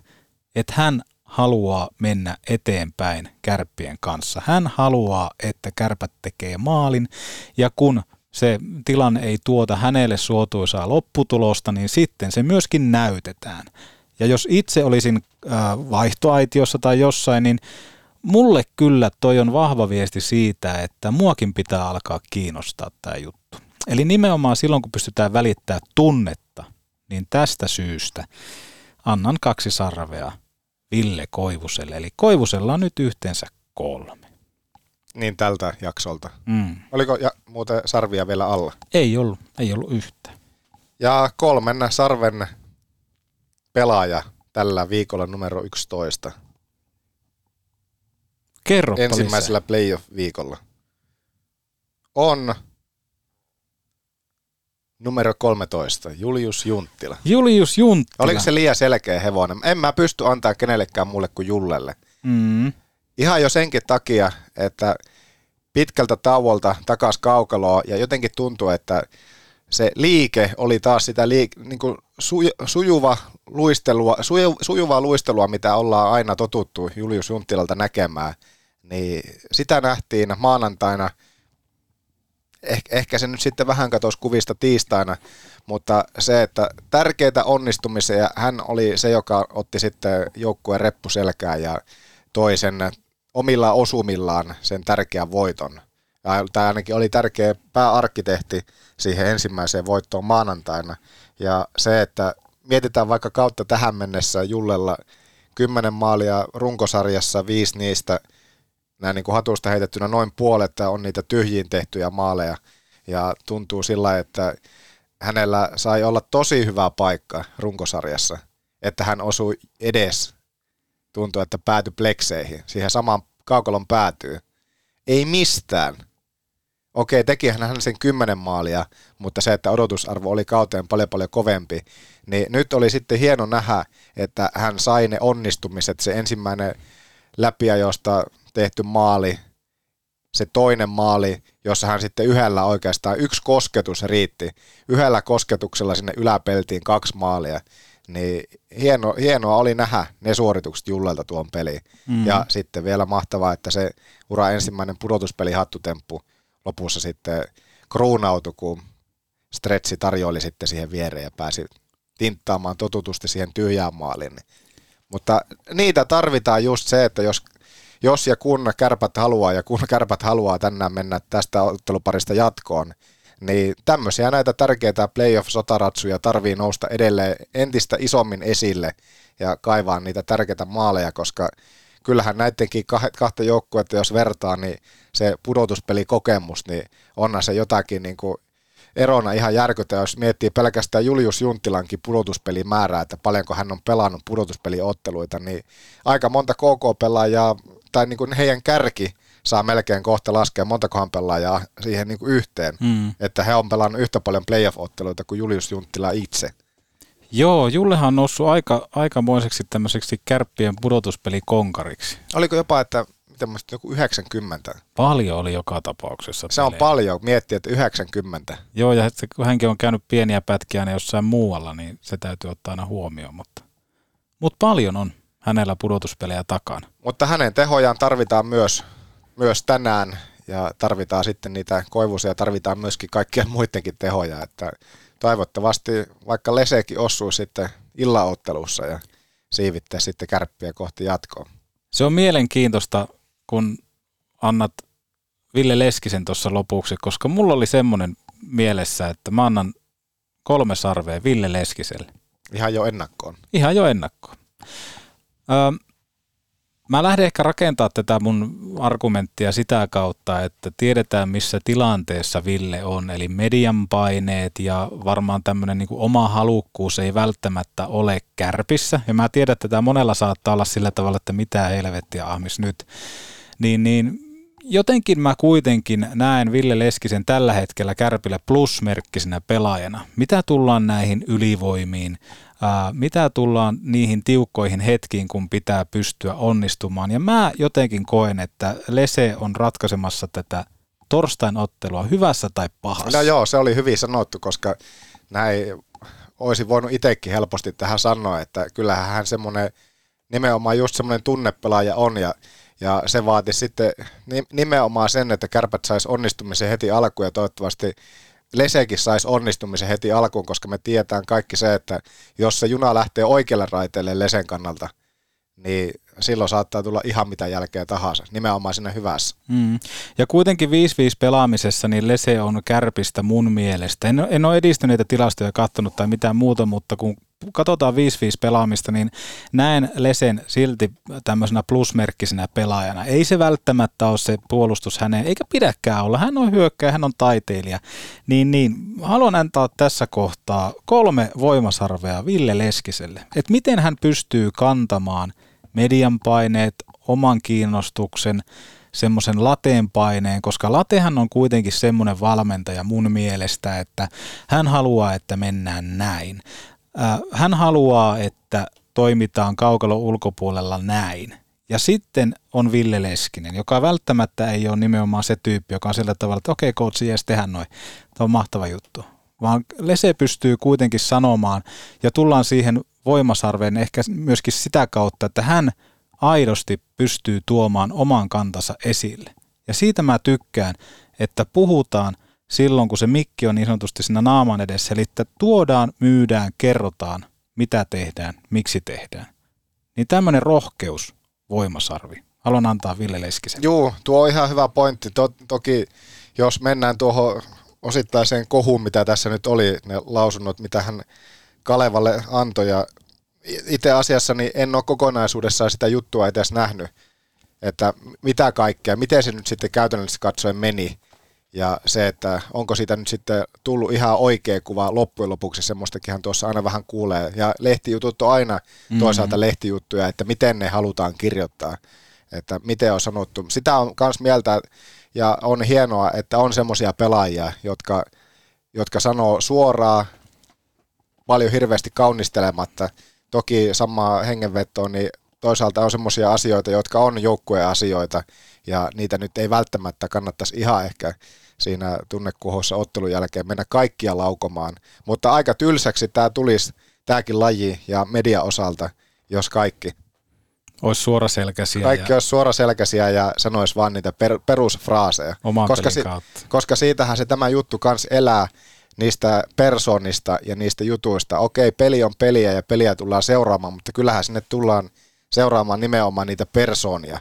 että hän haluaa mennä eteenpäin kärppien kanssa. Hän haluaa, että kärpät tekee maalin ja kun se tilanne ei tuota hänelle suotuisaa lopputulosta, niin sitten se myöskin näytetään. Ja jos itse olisin äh, vaihtoaitiossa tai jossain, niin mulle kyllä toi on vahva viesti siitä, että muakin pitää alkaa kiinnostaa tämä juttu. Eli nimenomaan silloin, kun pystytään välittämään tunnetta, niin tästä syystä annan kaksi sarvea Ville Koivuselle. Eli Koivusella on nyt yhteensä kolme. Niin tältä jaksolta. Mm. Oliko ja, muuten sarvia vielä alla? Ei ollut, ei ollut yhtään. Ja kolmen sarven pelaaja tällä viikolla numero 11. Kerro Ensimmäisellä playoff-viikolla on numero 13, Julius Junttila. Julius Junttila. Oliko se liian selkeä hevonen? En mä pysty antaa kenellekään mulle kuin Jullelle. Mm. Ihan jo senkin takia, että pitkältä tauolta takas kaukaloa ja jotenkin tuntuu, että se liike oli taas sitä liik- niin kuin sujuva luistelua, suju, sujuvaa luistelua, mitä ollaan aina totuttu Julius Junttilalta näkemään. Niin sitä nähtiin maanantaina, eh, ehkä se nyt sitten vähän katosi kuvista tiistaina, mutta se, että tärkeitä onnistumisia, hän oli se, joka otti sitten joukkueen reppuselkään ja toi sen omilla osumillaan sen tärkeän voiton. Tai ainakin oli tärkeä pääarkkitehti siihen ensimmäiseen voittoon maanantaina. Ja se, että mietitään vaikka kautta tähän mennessä Jullella kymmenen maalia runkosarjassa, viisi niistä näin niin kuin hatusta heitettynä noin puolet on niitä tyhjiin tehtyjä maaleja. Ja tuntuu sillä, että hänellä sai olla tosi hyvä paikka runkosarjassa, että hän osui edes, tuntuu, että päätyi plekseihin, siihen samaan kaukalon päätyy. Ei mistään. Okei, tekihän hän sen kymmenen maalia, mutta se, että odotusarvo oli kauteen paljon paljon kovempi, niin nyt oli sitten hieno nähdä, että hän sai ne onnistumiset, se ensimmäinen läpiajosta tehty maali, se toinen maali, jossa hän sitten yhdellä oikeastaan, yksi kosketus riitti, yhdellä kosketuksella sinne yläpeltiin kaksi maalia, niin hieno, hienoa oli nähdä ne suoritukset Jullelta tuon peliin. Mm. Ja sitten vielä mahtavaa, että se ura ensimmäinen pudotuspeli hattutemppu lopussa sitten kruunautui, kun Stretsi tarjoili sitten siihen viereen ja pääsi tinttaamaan totutusti siihen tyhjään maaliin. Mutta niitä tarvitaan just se, että jos, jos ja kun kärpät haluaa ja kun kärpät haluaa tänään mennä tästä otteluparista jatkoon, niin tämmöisiä näitä tärkeitä playoff-sotaratsuja tarvii nousta edelleen entistä isommin esille ja kaivaa niitä tärkeitä maaleja, koska kyllähän näidenkin kahta joukkuetta, jos vertaa, niin se pudotuspelikokemus, niin onhan se jotakin niin kuin erona ihan järkytä, jos miettii pelkästään Julius Junttilankin pudotuspelimäärää, että paljonko hän on pelannut pudotuspeliotteluita, niin aika monta KK-pelaajaa, tai niin kuin heidän kärki saa melkein kohta laskea montakohan pelaajaa siihen niin kuin yhteen, mm. että he on pelannut yhtä paljon playoff-otteluita kuin Julius Junttila itse. Joo, Jullehan on noussut aika, aikamoiseksi tämmöiseksi kärppien pudotuspelikonkariksi. Oliko jopa, että mitä joku 90. Paljon oli joka tapauksessa. Se pelejä. on paljon, miettiä, että 90. Joo, ja että kun hänkin on käynyt pieniä pätkiä niin jossain muualla, niin se täytyy ottaa aina huomioon. Mutta, mutta paljon on hänellä pudotuspelejä takana. Mutta hänen tehojaan tarvitaan myös, myös tänään, ja tarvitaan sitten niitä koivuisia, tarvitaan myöskin kaikkia muidenkin tehoja, että toivottavasti vaikka Lesekin osuu sitten illaottelussa ja siivittää sitten kärppiä kohti jatkoa. Se on mielenkiintoista, kun annat Ville Leskisen tuossa lopuksi, koska mulla oli semmoinen mielessä, että mä annan kolme sarvea Ville Leskiselle. Ihan jo ennakkoon. Ihan jo ennakkoon. Öö, mä lähden ehkä rakentaa tätä mun argumenttia sitä kautta, että tiedetään missä tilanteessa Ville on, eli median paineet ja varmaan tämmöinen niin oma halukkuus ei välttämättä ole kärpissä. Ja mä tiedän, että tämä monella saattaa olla sillä tavalla, että mitä helvettiä ahmis nyt. Niin, niin jotenkin mä kuitenkin näen Ville Leskisen tällä hetkellä Kärpille plusmerkkisenä pelaajana. Mitä tullaan näihin ylivoimiin, mitä tullaan niihin tiukkoihin hetkiin, kun pitää pystyä onnistumaan. Ja mä jotenkin koen, että Lese on ratkaisemassa tätä torstain ottelua hyvässä tai pahassa. No joo, se oli hyvin sanottu, koska näin olisi voinut itsekin helposti tähän sanoa, että kyllähän hän semmoinen nimenomaan just semmoinen tunnepelaaja on ja ja se vaati sitten nimenomaan sen, että kärpät saisi onnistumisen heti alkuun ja toivottavasti Lesekin saisi onnistumisen heti alkuun, koska me tiedetään kaikki se, että jos se juna lähtee oikealle raiteelle Lesen kannalta, niin silloin saattaa tulla ihan mitä jälkeä tahansa, nimenomaan sinne hyvässä. Mm. Ja kuitenkin 5-5 pelaamisessa niin Lese on kärpistä mun mielestä. En, en ole edistyneitä tilastoja katsonut tai mitään muuta, mutta kun katsotaan 5-5 pelaamista, niin näen Lesen silti tämmöisenä plusmerkkisenä pelaajana. Ei se välttämättä ole se puolustus häneen, eikä pidäkään olla. Hän on hyökkäjä, hän on taiteilija. Niin, niin haluan antaa tässä kohtaa kolme voimasarvea Ville Leskiselle. Että miten hän pystyy kantamaan median paineet, oman kiinnostuksen, semmoisen lateen paineen, koska latehan on kuitenkin semmoinen valmentaja mun mielestä, että hän haluaa, että mennään näin. Hän haluaa, että toimitaan kaukalon ulkopuolella näin. Ja sitten on Ville Leskinen, joka välttämättä ei ole nimenomaan se tyyppi, joka on sillä tavalla, että okei, okay, coach, jes, tehdään noin. Tämä on mahtava juttu. Vaan Lese pystyy kuitenkin sanomaan, ja tullaan siihen voimasarveen ehkä myöskin sitä kautta, että hän aidosti pystyy tuomaan oman kantansa esille. Ja siitä mä tykkään, että puhutaan silloin, kun se mikki on niin sanotusti siinä naaman edessä, eli että tuodaan, myydään, kerrotaan, mitä tehdään, miksi tehdään. Niin tämmöinen rohkeus, voimasarvi. Haluan antaa Ville Leskisen. Joo, tuo on ihan hyvä pointti. To, toki jos mennään tuohon osittaiseen kohuun, mitä tässä nyt oli, ne lausunnot, mitä hän Kalevalle antoi, ja itse asiassa niin en ole kokonaisuudessaan sitä juttua edes nähnyt, että mitä kaikkea, miten se nyt sitten käytännössä katsoen meni, Ja se, että onko siitä nyt sitten tullut ihan oikea kuva loppujen lopuksi, semmoistakin tuossa aina vähän kuulee. Ja lehtijutut on aina Mm. toisaalta lehtijuttuja, että miten ne halutaan kirjoittaa, että miten on sanottu. Sitä on myös mieltä, ja on hienoa, että on semmoisia pelaajia, jotka, jotka sanoo suoraan, paljon hirveästi kaunistelematta. Toki samaa hengenvetoa, niin toisaalta on semmoisia asioita, jotka on joukkueen asioita, ja niitä nyt ei välttämättä kannattaisi ihan ehkä siinä tunnekuhossa ottelun jälkeen mennä kaikkia laukomaan. Mutta aika tylsäksi tämä tulisi, tämäkin laji ja media osalta, jos kaikki. Olisi suoraselkäisiä. Kaikki ja olisi suoraselkäisiä ja sanoisi vaan niitä per, perusfraaseja. Oman koska, kautta. koska siitähän se tämä juttu kans elää niistä persoonista ja niistä jutuista. Okei, peli on peliä ja peliä tullaan seuraamaan, mutta kyllähän sinne tullaan seuraamaan nimenomaan niitä persoonia.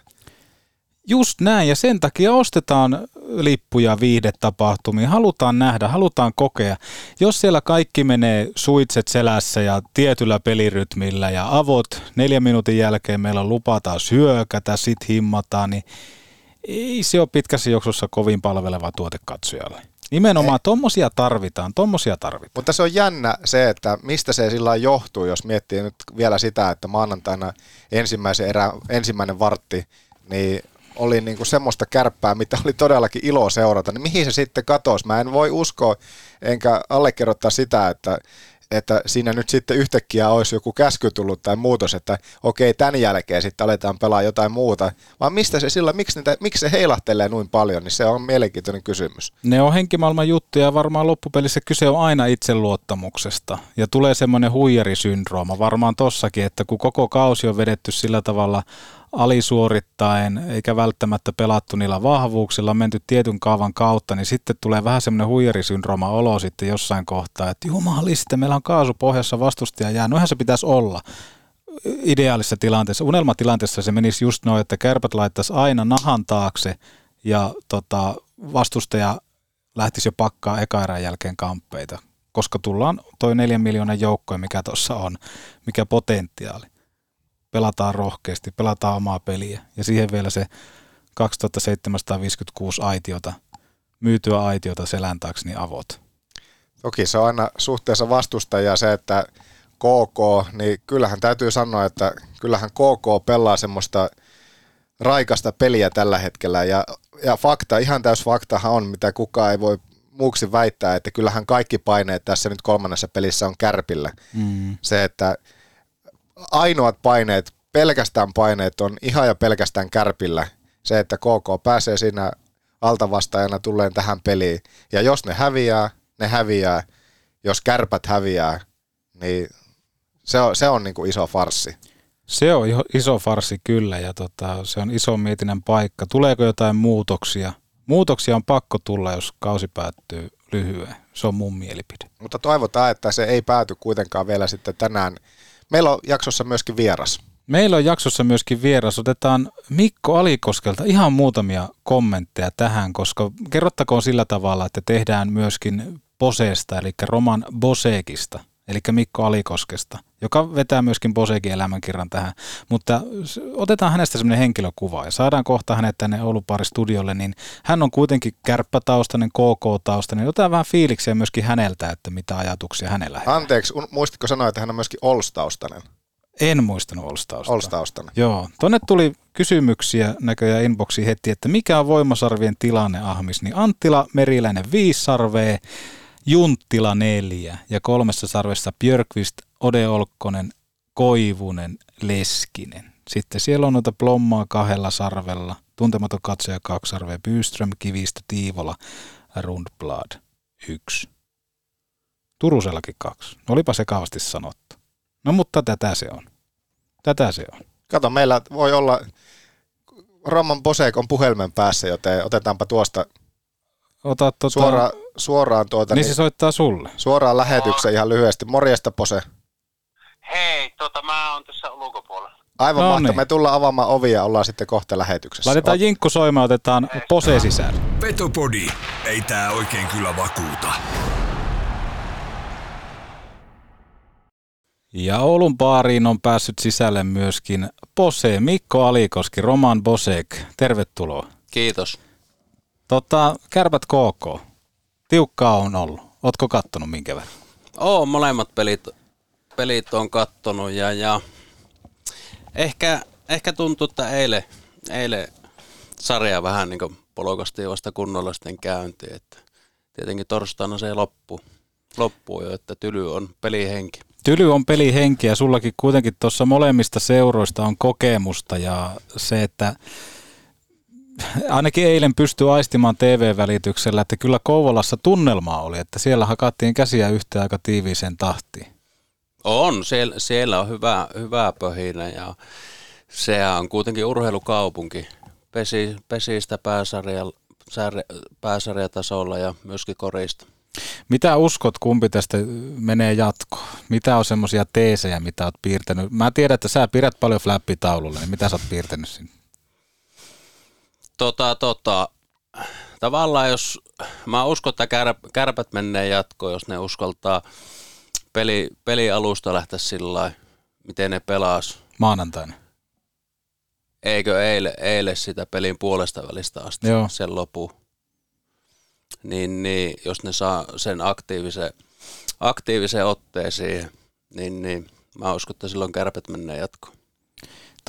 Just näin, ja sen takia ostetaan lippuja viihdetapahtumiin. Halutaan nähdä, halutaan kokea. Jos siellä kaikki menee suitset selässä ja tietyllä pelirytmillä ja avot neljän minuutin jälkeen meillä lupataan syökätä, sit himmataan, niin ei se ole pitkässä juoksussa kovin palveleva tuote katsojalle. Nimenomaan tommosia tarvitaan, tommosia tarvitaan. Mutta se on jännä se, että mistä se sillä johtuu, jos miettii nyt vielä sitä, että maanantaina ensimmäisen erä, ensimmäinen vartti, niin oli niinku semmoista kärppää, mitä oli todellakin ilo seurata, niin mihin se sitten katosi? Mä en voi uskoa, enkä allekirjoittaa sitä, että, että siinä nyt sitten yhtäkkiä olisi joku käsky tullut tai muutos, että okei, tämän jälkeen sitten aletaan pelaa jotain muuta, vaan mistä se sillä, miksi, niitä, miksi se heilahtelee noin paljon, niin se on mielenkiintoinen kysymys. Ne on henkimaailman juttuja ja varmaan loppupelissä kyse on aina itseluottamuksesta. Ja tulee semmoinen huijarisyndrooma varmaan tossakin, että kun koko kausi on vedetty sillä tavalla alisuorittaen, eikä välttämättä pelattu niillä vahvuuksilla, menty tietyn kaavan kautta, niin sitten tulee vähän semmoinen huijarisyndrooma olo sitten jossain kohtaa, että jumaliste, meillä on kaasu pohjassa vastustaja jää. Noinhan se pitäisi olla ideaalisessa tilanteessa. Unelmatilanteessa se menisi just noin, että kärpät laittaisi aina nahan taakse ja tota, vastustaja lähtisi jo pakkaa eka erän jälkeen kamppeita, koska tullaan toi neljän miljoonan joukkoja, mikä tuossa on, mikä potentiaali. Pelataan rohkeasti, pelataan omaa peliä ja siihen vielä se 2756 aitiota, myytyä aitiota selän taakse, niin avot. Toki se on aina suhteessa vastustajaa se, että KK, niin kyllähän täytyy sanoa, että kyllähän KK pelaa semmoista raikasta peliä tällä hetkellä ja, ja fakta, ihan täys faktahan on, mitä kukaan ei voi muuksi väittää, että kyllähän kaikki paineet tässä nyt kolmannessa pelissä on kärpillä. Mm. Se, että ainoat paineet, pelkästään paineet on ihan ja pelkästään kärpillä. Se, että KK pääsee siinä altavastaajana tulleen tähän peliin. Ja jos ne häviää, ne häviää. Jos kärpät häviää, niin se on, se on niin kuin iso farssi. Se on iso farsi kyllä ja tota, se on iso mietinnän paikka. Tuleeko jotain muutoksia? Muutoksia on pakko tulla, jos kausi päättyy lyhyen. Se on mun mielipide. Mutta toivotaan, että se ei pääty kuitenkaan vielä sitten tänään. Meillä on jaksossa myöskin vieras. Meillä on jaksossa myöskin vieras. Otetaan Mikko Alikoskelta ihan muutamia kommentteja tähän, koska kerrottakoon sillä tavalla, että tehdään myöskin Boseesta, eli Roman Bosekista, eli Mikko Alikoskesta, joka vetää myöskin Bosekin elämänkirjan tähän. Mutta otetaan hänestä semmoinen henkilökuva ja saadaan kohta hänet tänne Oulupari studiolle, niin hän on kuitenkin kärppätaustainen, KK-taustainen. Otetaan vähän fiiliksiä myöskin häneltä, että mitä ajatuksia hänellä on. Anteeksi, muistitko sanoa, että hän on myöskin Olstaustainen? En muistanut Olstausta. Olstaustainen. Joo. Tonne tuli kysymyksiä näköjään inboxiin heti, että mikä on voimasarvien tilanne Ahmis. Niin Anttila Meriläinen viisi sarvea, Junttila neljä ja kolmessa sarvessa Björkvist, Ode Olkkonen, Koivunen, Leskinen. Sitten siellä on noita Plommaa kahdella sarvella, tuntematon katsoja kaksi sarvea, Byström, Kivistö, Tiivola, Rundblad yksi. Turusellakin kaksi. No olipa sekavasti sanottu. No mutta tätä se on. Tätä se on. Kato, meillä voi olla, Roman Bosek on puhelimen päässä, joten otetaanpa tuosta Ota tota, suora, suoraan tuota, niin se soittaa sulle. suoraan lähetyksen ihan lyhyesti. Morjesta Pose. Hei, tota mä oon tässä ulkopuolella. Aivan No mahtavaa. niin. Me tullaan avaamaan ovia ja ollaan sitten kohta lähetyksessä. Laitetaan jinkku soimaan, otetaan pose sisään. Petopodi. Ei tää oikein kyllä vakuuta. Ja Oulun baariin on päässyt sisälle myöskin Pose, Mikko Alikoski, Roman Bosek. Tervetuloa. Kiitos. Tota, kärpät KK. Tiukkaa on ollut. Ootko kattonut minkä verran? Oo, molemmat pelit, pelit on kattonut ja, ja ehkä, ehkä tuntuu, että eilen, eilen sarja vähän niin polokasti vasta kunnolla sitten käyntiin. Että tietenkin torstaina se loppuu, loppuu jo, että tyly on pelihenki. Tyly on pelihenki ja sullakin kuitenkin tuossa molemmista seuroista on kokemusta ja se, että ainakin eilen pystyi aistimaan TV-välityksellä, että kyllä Kouvolassa tunnelmaa oli, että siellä hakattiin käsiä yhtä aika tiiviiseen tahtiin. On, siellä, siellä on hyvä, hyvä pöhinä ja se on kuitenkin urheilukaupunki. Pesi, pesistä pääsarja, pääsarjatasolla ja myöskin korista. Mitä uskot, kumpi tästä menee jatkoon? Mitä on semmoisia teesejä, mitä olet piirtänyt? Mä tiedän, että sä pidät paljon flappitaululle, niin mitä sä oot piirtänyt sinne? Tota, tota, tavallaan jos, mä uskon, että kär, kärpät menee jatkoon, jos ne uskaltaa peli, pelialusta lähteä sillä miten ne pelas. Maanantaina. Eikö eile, eile sitä pelin puolesta välistä asti Joo. sen lopu. Niin, niin, jos ne saa sen aktiivisen, aktiivisen otteen siihen, niin, niin mä uskon, että silloin kärpät menee jatkoon.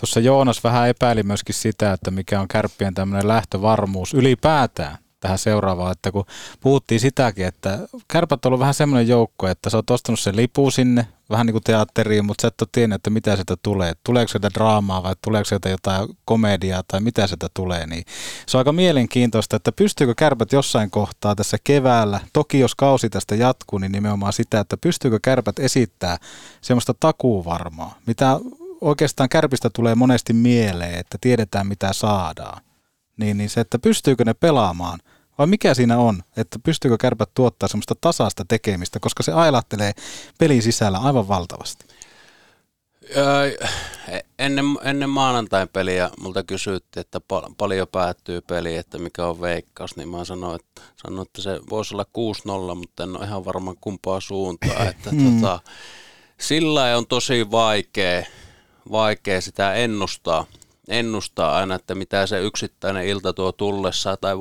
Tuossa Joonas vähän epäili myöskin sitä, että mikä on kärppien tämmöinen lähtövarmuus ylipäätään tähän seuraavaan, että kun puhuttiin sitäkin, että kärpät on ollut vähän semmoinen joukko, että sä oot ostanut sen lipu sinne, vähän niin kuin teatteriin, mutta sä et ole tiennyt, että mitä sieltä tulee. Tuleeko sieltä draamaa vai tuleeko sieltä jotain komediaa tai mitä sieltä tulee. Niin se on aika mielenkiintoista, että pystyykö kärpät jossain kohtaa tässä keväällä, toki jos kausi tästä jatkuu, niin nimenomaan sitä, että pystyykö kärpät esittää semmoista takuuvarmaa, mitä oikeastaan kärpistä tulee monesti mieleen, että tiedetään mitä saadaan. Niin, niin se, että pystyykö ne pelaamaan, vai mikä siinä on, että pystyykö kärpät tuottaa semmoista tasaista tekemistä, koska se ailahtelee pelin sisällä aivan valtavasti. Öö, ennen, ennen maanantain peliä multa kysyttiin, että pal- paljon päättyy peli, että mikä on veikkaus, niin mä sanoin, että, sanoin, että se voisi olla 6-0, mutta en ole ihan varma kumpaa suuntaa. Että mm. tota, sillä on tosi vaikea, vaikea sitä ennustaa, ennustaa aina, että mitä se yksittäinen ilta tuo tullessa, tai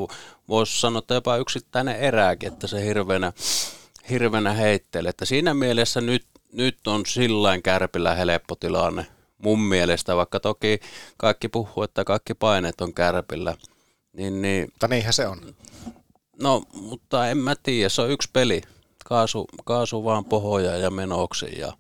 voisi sanoa, että jopa yksittäinen erääkin, että se hirveänä, hirveänä heittelee. Että siinä mielessä nyt, nyt on sillain kärpillä helppo tilanne mun mielestä, vaikka toki kaikki puhuu, että kaikki paineet on kärpillä. Niin, niin, mutta niinhän se on. No, mutta en mä tiedä, se on yksi peli. Kaasu, kaasu vaan pohoja ja menoksi ja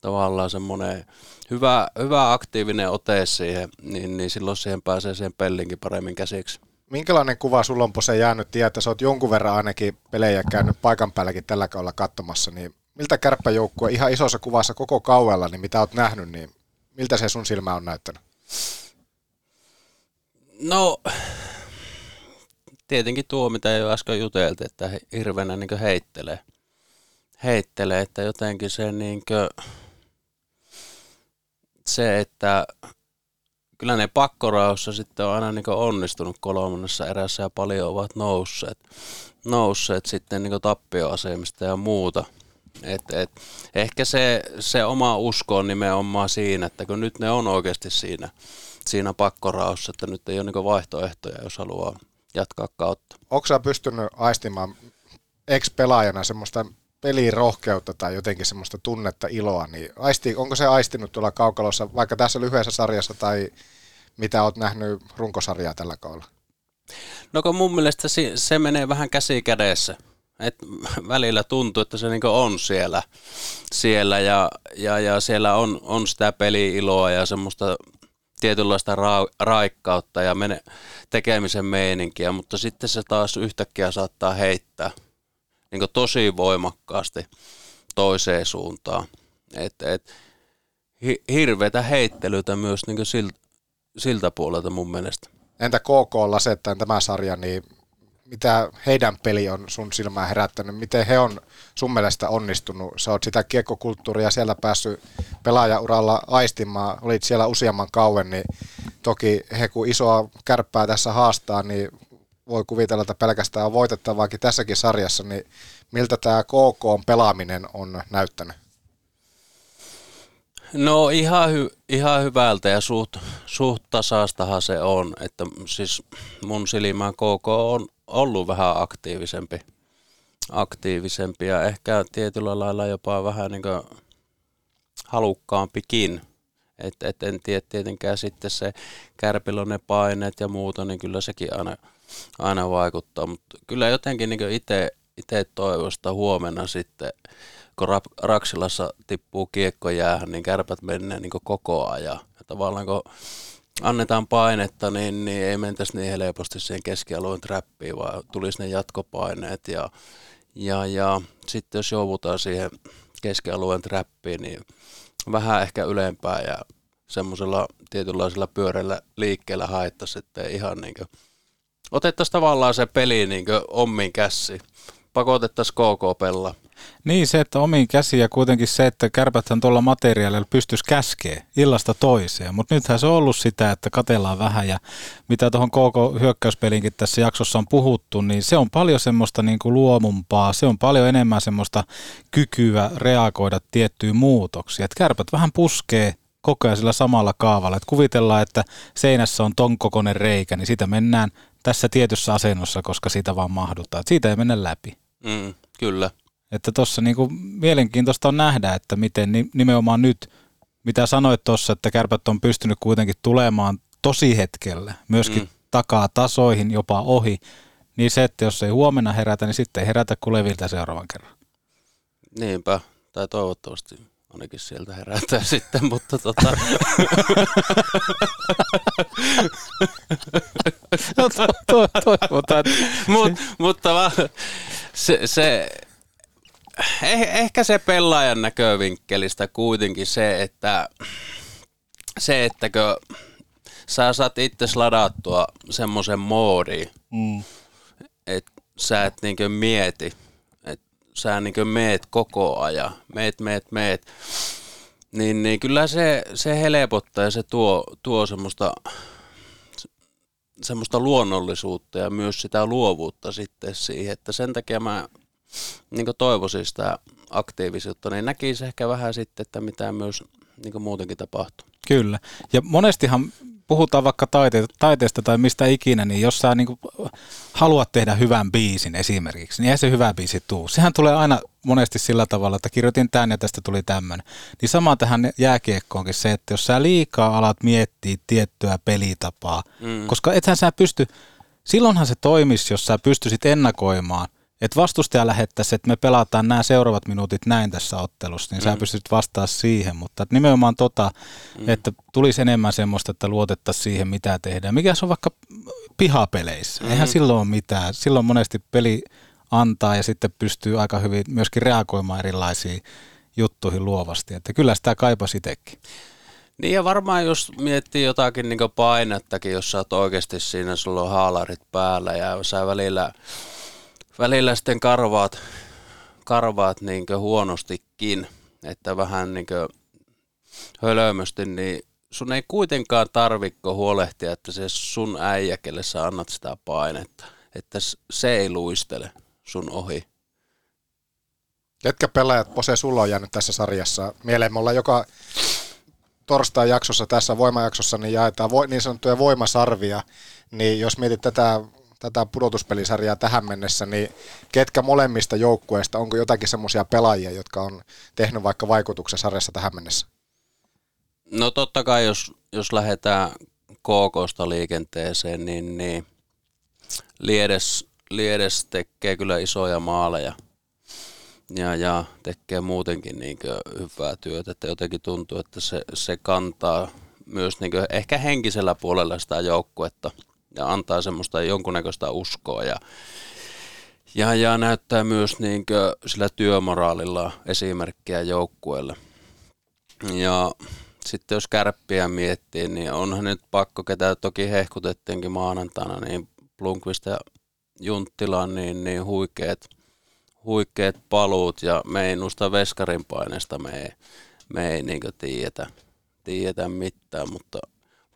tavallaan semmoinen hyvä, hyvä aktiivinen ote siihen, niin, niin silloin siihen pääsee siihen pellinkin paremmin käsiksi. Minkälainen kuva sulla on se jäänyt tietää, että sä oot jonkun verran ainakin pelejä käynyt paikan päälläkin tällä kaudella katsomassa, niin miltä kärppäjoukkue ihan isossa kuvassa koko kauella, niin mitä oot nähnyt, niin miltä se sun silmä on näyttänyt? No, tietenkin tuo, mitä jo äsken juteltiin, että hirveänä niin heittelee. Heittelee, että jotenkin se niin kuin, se, että kyllä ne pakkoraussa sitten on aina niin onnistunut kolmannessa erässä ja paljon ovat nousseet, nousseet sitten niin tappioasemista ja muuta. Et, et, ehkä se, se oma usko on nimenomaan siinä, että kun nyt ne on oikeasti siinä, siinä pakkoraussa, että nyt ei ole niin vaihtoehtoja, jos haluaa jatkaa kautta. Onko sä pystynyt aistimaan ex-pelaajana semmoista pelirohkeutta tai jotenkin semmoista tunnetta, iloa, niin aisti, onko se aistinut tuolla kaukalossa, vaikka tässä lyhyessä sarjassa tai mitä olet nähnyt runkosarjaa tällä kaudella? No kun mun mielestä se, se menee vähän käsi kädessä. Et välillä tuntuu, että se niinku on siellä, siellä ja, ja, ja, siellä on, on sitä peli-iloa ja semmoista tietynlaista ra- raikkautta ja mene, tekemisen meininkiä, mutta sitten se taas yhtäkkiä saattaa heittää – niin tosi voimakkaasti toiseen suuntaan. Et, et, hi, hirveätä heittelytä myös niin siltä, siltä puolelta mun mielestä. Entä KK Lasettaen tämä sarja, niin mitä heidän peli on sun silmää herättänyt? Miten he on sun mielestä onnistunut? Sä oot sitä kiekkokulttuuria siellä päässyt pelaajauralla aistimaan, olit siellä useamman kauan, niin toki he kun isoa kärppää tässä haastaa, niin voi kuvitella, että pelkästään on voitettavaakin tässäkin sarjassa, niin miltä tämä KK pelaaminen on näyttänyt? No ihan, hy, ihan hyvältä ja suht, suht tasaastahan se on, että siis mun silmään KK on, ollut vähän aktiivisempi, aktiivisempi ja ehkä tietyllä lailla jopa vähän niin halukkaampikin. Et, et en tiedä tietenkään sitten se kärpillä on ne paineet ja muuta, niin kyllä sekin aina, aina vaikuttaa. Mutta kyllä jotenkin niin itse toivosta huomenna sitten, kun Raksilassa tippuu kiekko jäähän, niin kärpät menee niin koko ajan. Ja tavallaan kun annetaan painetta, niin, niin ei mentäisi niin helposti siihen keskialueen trappiin, vaan tulisi ne jatkopaineet. Ja, ja, ja sitten jos joudutaan siihen keskialueen trappiin, niin vähän ehkä ylempää ja semmoisella tietynlaisella pyörällä liikkeellä haettaisiin, että ihan niin kuin, otettaisiin tavallaan se peli niin omiin käsiin pakotettaisiin KK pelaa. Niin, se, että omiin käsiin ja kuitenkin se, että kärpäthän tuolla materiaalilla pystyisi käskee illasta toiseen. Mutta nythän se on ollut sitä, että katellaan vähän ja mitä tuohon KK hyökkäyspelinkin tässä jaksossa on puhuttu, niin se on paljon semmoista niin kuin luomumpaa, se on paljon enemmän semmoista kykyä reagoida tiettyyn muutoksiin. Että kärpät vähän puskee koko ajan sillä samalla kaavalla. Että kuvitellaan, että seinässä on ton kokoinen reikä, niin sitä mennään tässä tietyssä asennossa, koska siitä vaan mahdutaan. Siitä ei mennä läpi. Mm, kyllä. Että tuossa niinku mielenkiintoista on nähdä, että miten nimenomaan nyt, mitä sanoit tuossa, että kärpät on pystynyt kuitenkin tulemaan tosi hetkellä, myöskin mm. takaa tasoihin, jopa ohi, niin se, että jos ei huomenna herätä, niin sitten ei herätä kuin leviltä seuraavan kerran. Niinpä, tai toivottavasti ainakin sieltä herätään sitten, mutta tota... no, to, to, toivotaan. Mut, mutta va, se, se eh, ehkä se pelaajan näkövinkkelistä kuitenkin se, että se, ettäkö sä saat itse ladattua semmoisen moodiin, mm. että sä et niinkö mieti, sä niin meet koko ajan, meet, meet, meet, niin, niin kyllä se, se helpottaa ja se tuo, tuo semmoista, semmoista luonnollisuutta ja myös sitä luovuutta sitten siihen, että sen takia mä niin toivoisin sitä aktiivisuutta, niin näkisi ehkä vähän sitten, että mitä myös niin muutenkin tapahtuu. Kyllä. Ja monestihan puhutaan vaikka taite- taiteesta tai mistä ikinä, niin jos sä niin haluat tehdä hyvän biisin esimerkiksi, niin ei se hyvä biisi tuu. Sehän tulee aina monesti sillä tavalla, että kirjoitin tämän ja tästä tuli tämmöinen. Niin sama tähän jääkiekkoonkin se, että jos sä liikaa alat miettiä tiettyä pelitapaa, mm. koska ethän sä pysty, silloinhan se toimisi, jos sä pystyisit ennakoimaan – että vastustaja lähettäisi, että me pelataan nämä seuraavat minuutit näin tässä ottelussa, niin mm. sä pystyt vastaa siihen, mutta nimenomaan tota, mm. että tulisi enemmän semmoista, että luotettaisiin siihen, mitä tehdään. Mikä se on vaikka pihapeleissä? Mm. Eihän silloin ole mitään. Silloin monesti peli antaa ja sitten pystyy aika hyvin myöskin reagoimaan erilaisiin juttuihin luovasti, että kyllä sitä kaipasi itsekin. Niin ja varmaan jos miettii jotakin niin painettakin, jos sä oot oikeasti siinä, sulla on haalarit päällä ja sä välillä välillä sitten karvaat, karvaat niin huonostikin, että vähän niin hölömösti, niin sun ei kuitenkaan tarvikko huolehtia, että se sun äijä, kelle sä annat sitä painetta, että se ei luistele sun ohi. Ketkä pelaajat, Pose, sulla on jäänyt tässä sarjassa mieleen? Me ollaan joka torstai jaksossa, tässä voimajaksossa, niin jaetaan niin sanottuja voimasarvia, niin jos mietit tätä tätä pudotuspelisarjaa tähän mennessä, niin ketkä molemmista joukkueista, onko jotakin semmoisia pelaajia, jotka on tehnyt vaikka vaikutuksen sarjassa tähän mennessä? No totta kai, jos, jos lähdetään KKsta liikenteeseen, niin, niin Liedes, Liedes tekee kyllä isoja maaleja ja, ja tekee muutenkin niin hyvää työtä, että jotenkin tuntuu, että se, se kantaa myös niin ehkä henkisellä puolella sitä joukkuetta – ja antaa semmoista jonkunnäköistä uskoa ja, ja, ja näyttää myös niin sillä työmoraalilla esimerkkiä joukkueelle. Ja sitten jos kärppiä miettii, niin onhan nyt pakko, ketä toki hehkutettiinkin maanantaina, niin Blunkvist ja Junttila, niin, niin huikeet, huikeet paluut ja me ei noista veskarin paineesta me ei, me ei niin tiedetä, tiedetä mitään, mutta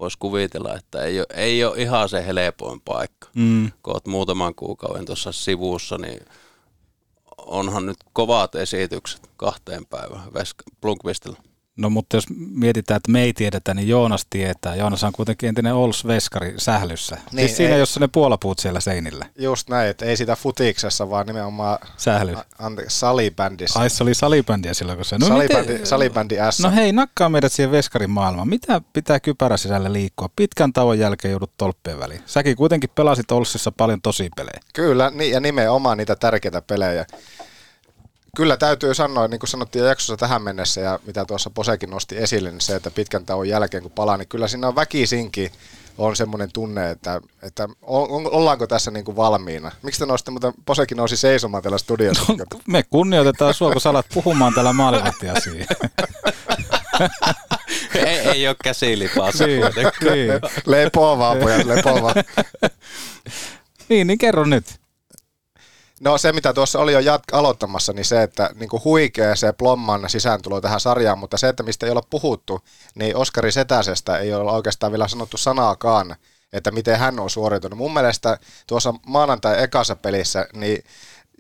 voisi kuvitella, että ei ole, ei ole ihan se helpoin paikka. Mm. Kun olet muutaman kuukauden tuossa sivussa, niin onhan nyt kovat esitykset kahteen päivään Blunkvistilla. No mutta jos mietitään, että me ei tiedetä, niin Joonas tietää. Joonas on kuitenkin entinen Ols-veskari sählyssä. Niin, siis siinä, ei- jossa ne puolapuut siellä seinillä. Just näin, että ei sitä futiksessa, vaan nimenomaan Sähly. a- anteeksi, salibändissä. Ai se oli salibändiä silloin, kun se... salibändi, salibändi S. No hei, nakkaa meidät siihen veskarin maailmaan. Mitä pitää kypärä sisällä liikkua? Pitkän tauon jälkeen joudut tolppien väliin. Säkin kuitenkin pelasit Olssissa paljon tosi pelejä. Kyllä, ni- ja nimenomaan niitä tärkeitä pelejä. Kyllä täytyy sanoa, niin kuin sanottiin jo jaksossa tähän mennessä ja mitä tuossa Posekin nosti esille, niin se, että pitkän tauon jälkeen kun palaa, niin kyllä siinä on väkisinkin on semmoinen tunne, että, että on, on- ollaanko tässä niin kuin valmiina. Miksi te nostitte, mutta Posekin nousi seisomaan täällä studiossa. Me kunnioitetaan sua, kun sä alat puhumaan täällä maalivahtiasiaa. ei, ei ole käsilipassa Niin, kuitenkaan. niin. Lepoa vaan, pojat, lepoa vaan. niin, niin kerro nyt. No se, mitä tuossa oli jo jat- aloittamassa, niin se, että niin kuin huikea se Plomman sisääntulo tähän sarjaan, mutta se, että mistä ei ole puhuttu, niin Oskari Setäsestä ei ole oikeastaan vielä sanottu sanaakaan, että miten hän on suoriutunut. Mun mielestä tuossa maanantai ekassa pelissä, niin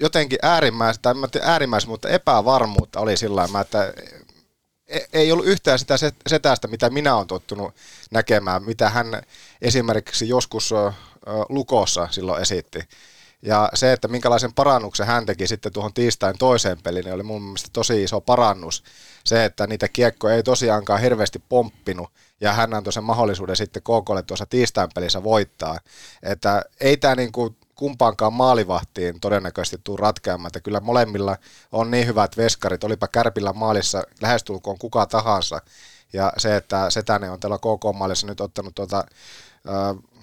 jotenkin äärimmäistä, tai äärimmäistä, mutta epävarmuutta oli sillä lailla, että e- ei ollut yhtään sitä set- setästä, mitä minä olen tottunut näkemään, mitä hän esimerkiksi joskus Lukossa silloin esitti. Ja se, että minkälaisen parannuksen hän teki sitten tuohon tiistain toiseen peliin, niin oli mun mielestä tosi iso parannus. Se, että niitä kiekkoja ei tosiaankaan hirveästi pomppinut, ja hän antoi sen mahdollisuuden sitten KKlle tuossa tiistain pelissä voittaa. Että ei tämä niinku kumpaankaan maalivahtiin todennäköisesti tule ratkeamaan, että kyllä molemmilla on niin hyvät veskarit, olipa Kärpillä maalissa lähestulkoon kuka tahansa, ja se, että Setänen on tällä KK-maalissa nyt ottanut tuota,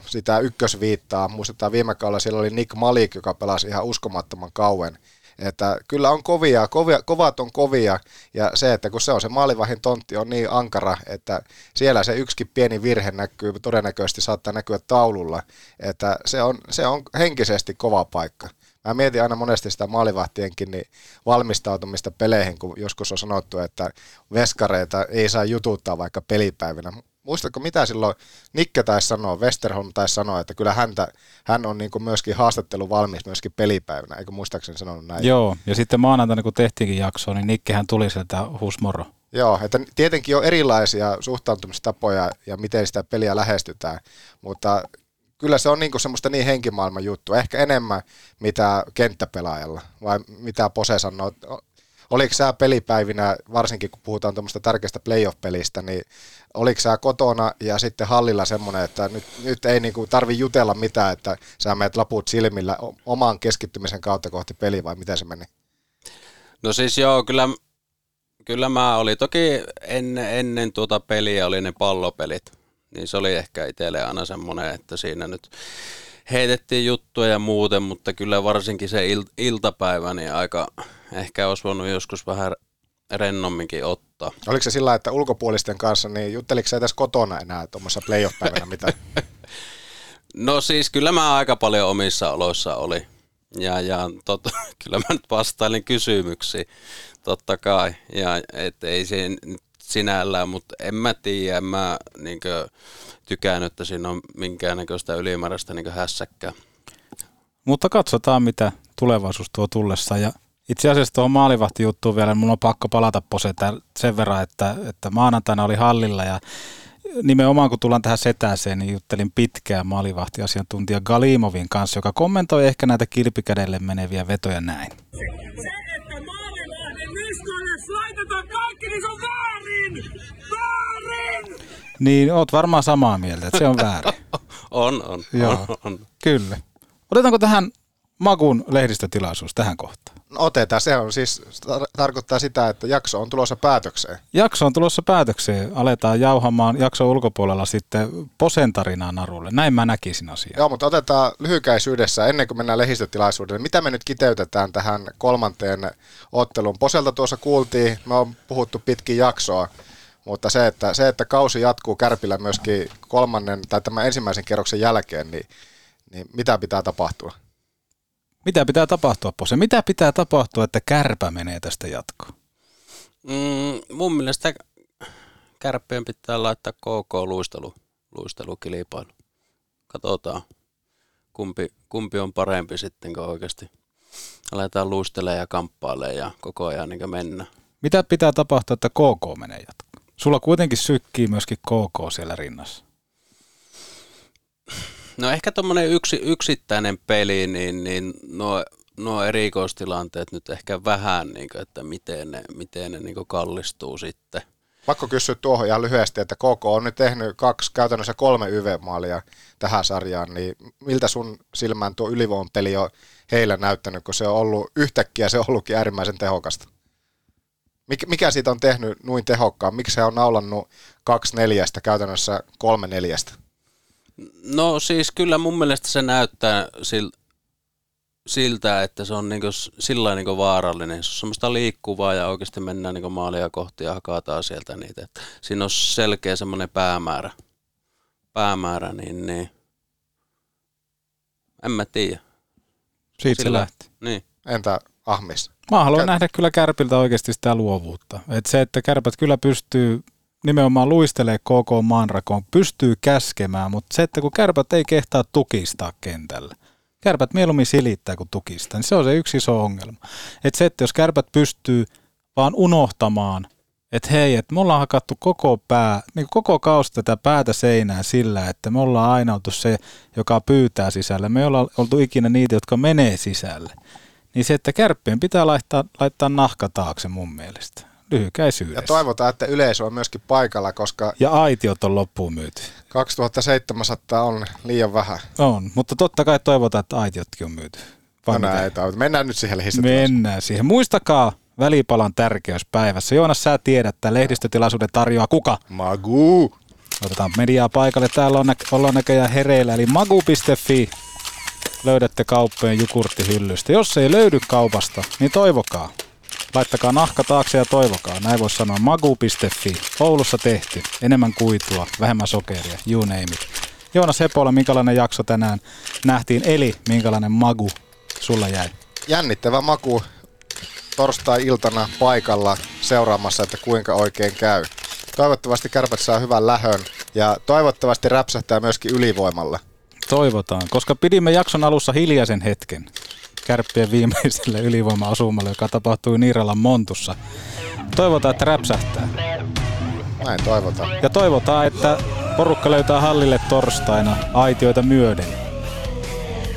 sitä ykkösviittaa, muistetaan viime kaudella. Siellä oli Nick Malik, joka pelasi ihan uskomattoman kauan, että kyllä on kovia, kovia, kovat on kovia, ja se, että kun se on se maalivahin tontti on niin ankara, että siellä se yksikin pieni virhe näkyy, todennäköisesti saattaa näkyä taululla, että se on, se on henkisesti kova paikka. Mä mietin aina monesti sitä maalivahtienkin niin valmistautumista peleihin, kun joskus on sanottu, että veskareita ei saa jututtaa vaikka pelipäivinä. Muistatko mitä silloin Nikke taisi sanoa, Westerholm taisi sanoa, että kyllä häntä, hän on niin kuin myöskin haastattelu valmis myöskin pelipäivinä, eikö muistaakseni sanonut näin? Joo, ja sitten maanantaina kun tehtiinkin jaksoa, niin Nikkehän tuli sieltä husmoro. Joo, että tietenkin on erilaisia suhtautumistapoja ja miten sitä peliä lähestytään, mutta kyllä se on niinku semmoista niin henkimaailman juttu, ehkä enemmän mitä kenttäpelaajalla, vai mitä Pose sanoo. Oliko sä pelipäivinä, varsinkin kun puhutaan tuommoista tärkeästä playoff-pelistä, niin oliko sä kotona ja sitten hallilla semmoinen, että nyt, nyt ei niinku tarvi jutella mitään, että sä menet laput silmillä oman keskittymisen kautta kohti peliä, vai miten se meni? No siis joo, kyllä, kyllä mä oli toki ennen, ennen tuota peliä oli ne pallopelit, niin se oli ehkä itselle aina semmoinen, että siinä nyt heitettiin juttuja ja muuten, mutta kyllä varsinkin se il, iltapäivä, niin aika ehkä olisi voinut joskus vähän rennomminkin ottaa. Oliko se sillä, että ulkopuolisten kanssa, niin jutteliko sä edes kotona enää tuommoisessa playoff-päivänä mitä? No siis kyllä mä aika paljon omissa oloissa oli. Ja, ja tot, kyllä mä nyt vastailin kysymyksiin, totta kai. Ja et ei se nyt sinällään, mutta en mä tiedä, en mä niinkö tykännyt, että siinä on minkäännäköistä ylimääräistä niinkö hässäkkää. Mutta katsotaan, mitä tulevaisuus tuo tullessa. Ja itse asiassa tuohon maalivahtijuttuun vielä, mulla on pakko palata Pose tää- sen verran, että, että maanantaina oli hallilla ja nimenomaan kun tullaan tähän setääseen, niin juttelin pitkään maalivahtiasiantuntija Galimovin kanssa, joka kommentoi ehkä näitä kilpikädelle meneviä vetoja näin. Jos laitetaan kaikki, niin se on väärin! Väärin! Niin, oot varmaan samaa mieltä, että se on väärin. On, on, Joo, on, on. kyllä. Otetaanko tähän Makun lehdistötilaisuus tähän kohtaan? Otetaan, se on siis, tar- tarkoittaa sitä, että jakso on tulossa päätökseen. Jakso on tulossa päätökseen. Aletaan jauhamaan jakson ulkopuolella sitten Posen tarinaa narulle. Näin mä näkisin asiaa. Joo, mutta otetaan lyhykäisyydessä, ennen kuin mennään lehdistötilaisuudelle, mitä me nyt kiteytetään tähän kolmanteen otteluun. Poselta tuossa kuultiin, me on puhuttu pitkin jaksoa, mutta se, että, se, että kausi jatkuu Kärpillä myöskin kolmannen tai tämän ensimmäisen kerroksen jälkeen, niin, niin mitä pitää tapahtua? Mitä pitää tapahtua, Pose? Mitä pitää tapahtua, että kärpä menee tästä jatkoon? Mm, mun mielestä kärppien pitää laittaa KK luistelu, luistelukilpailu. Katsotaan, kumpi, kumpi on parempi sitten, kun oikeasti aletaan luistelemaan ja kamppailemaan ja koko ajan niin mennä. Mitä pitää tapahtua, että KK menee jatkoon? Sulla kuitenkin sykkii myöskin KK siellä rinnassa. No ehkä tuommoinen yksi, yksittäinen peli, niin, niin nuo, nuo erikoistilanteet nyt ehkä vähän, niin kuin, että miten ne, miten ne niin kallistuu sitten. Pakko kysyä tuohon ihan lyhyesti, että KK on nyt tehnyt kaksi, käytännössä kolme YV-maalia tähän sarjaan, niin miltä sun silmään tuo ylivoimapeli on heillä näyttänyt, kun se on ollut yhtäkkiä, se on ollutkin äärimmäisen tehokasta? Mik, mikä siitä on tehnyt noin tehokkaan? Miksi se on naulannut kaksi neljästä, käytännössä kolme neljästä? No siis kyllä mun mielestä se näyttää sil, siltä, että se on niinku sillä niinku vaarallinen. Se on semmoista liikkuvaa ja oikeasti mennään niinku maalia kohti ja hakataan sieltä niitä. Että siinä on selkeä semmoinen päämäärä. Päämäärä, niin, niin en mä tiedä. Siitä sillä, se lähti. Niin. Entä Ahmis? Mä haluan Kä- nähdä kyllä Kärpiltä oikeasti sitä luovuutta. Et se, että Kärpät kyllä pystyy nimenomaan luistelee koko maanrakoon, pystyy käskemään, mutta se, että kun kärpät ei kehtaa tukistaa kentällä, kärpät mieluummin silittää kuin tukistaa, niin se on se yksi iso ongelma. Että se, että jos kärpät pystyy vaan unohtamaan, että hei, että me ollaan hakattu koko pää, niin koko kausi tätä päätä seinään sillä, että me ollaan aina oltu se, joka pyytää sisälle. Me ei olla oltu ikinä niitä, jotka menee sisälle. Niin se, että kärppien pitää laittaa, laittaa nahka taakse mun mielestä lyhykäisyydessä. Ja toivotaan, että yleisö on myöskin paikalla, koska... Ja aitiot on loppuun myyty. 2700 on liian vähän. On, mutta totta kai toivotaan, että aitiotkin on myyty. Vai no näin, Mennään nyt siihen Mennään siihen. Muistakaa välipalan tärkeys päivässä. Joonas, sä tiedät, että lehdistötilaisuuden tarjoaa kuka? Magu. Otetaan mediaa paikalle. Täällä on nä- ollaan näköjään hereillä, eli magu.fi. Löydätte kauppojen jukurttihyllystä. Jos ei löydy kaupasta, niin toivokaa. Laittakaa nahka taakse ja toivokaa. Näin voisi sanoa magu.fi. Oulussa tehty. Enemmän kuitua, vähemmän sokeria. You name it. Joonas Hepola, minkälainen jakso tänään nähtiin? Eli minkälainen magu sulla jäi? Jännittävä maku torstai-iltana paikalla seuraamassa, että kuinka oikein käy. Toivottavasti kärpät saa hyvän lähön ja toivottavasti räpsähtää myöskin ylivoimalla. Toivotaan, koska pidimme jakson alussa hiljaisen hetken kärppien viimeiselle ylivoima-osumalle, joka tapahtui Niiralan Montussa. Toivotaan, että räpsähtää. Näin toivotaan. Ja toivotaan, että porukka löytää hallille torstaina aitioita myöden.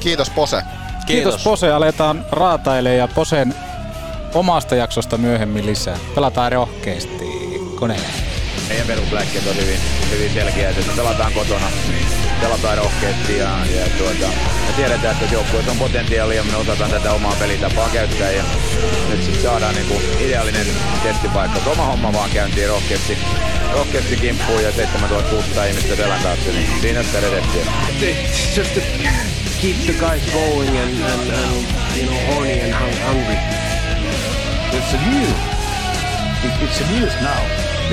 Kiitos Pose. Kiitos, Kiitos Pose. Aletaan raatailemaan ja Posen omasta jaksosta myöhemmin lisää. Pelataan rohkeasti koneella. Meidän perusläkkeet on hyvin, hyvin selkeä, että pelataan kotona pelataan rohkeasti ja, ja tuota, me tiedetään, että joukkueessa on potentiaalia ja me osataan tätä omaa pelitapaa käyttää ja nyt sitten saadaan niinku ideaalinen testipaikka. Oma homma vaan käyntiin rohkeasti, rohkeasti kimppuun ja 7600 ihmistä selän taakse, niin siinä sitä reseptiä. Just to keep the guys going and, and, and you know, horny and hungry. It's a news. It's a news now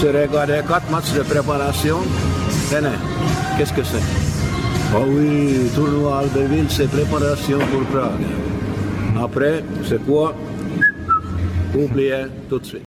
Je regardé quatre matchs de préparation. Tenez, qu'est-ce que c'est Ah oui, tournoi Albertville, c'est préparation pour Prague. Après, c'est quoi Oubliez tout de suite.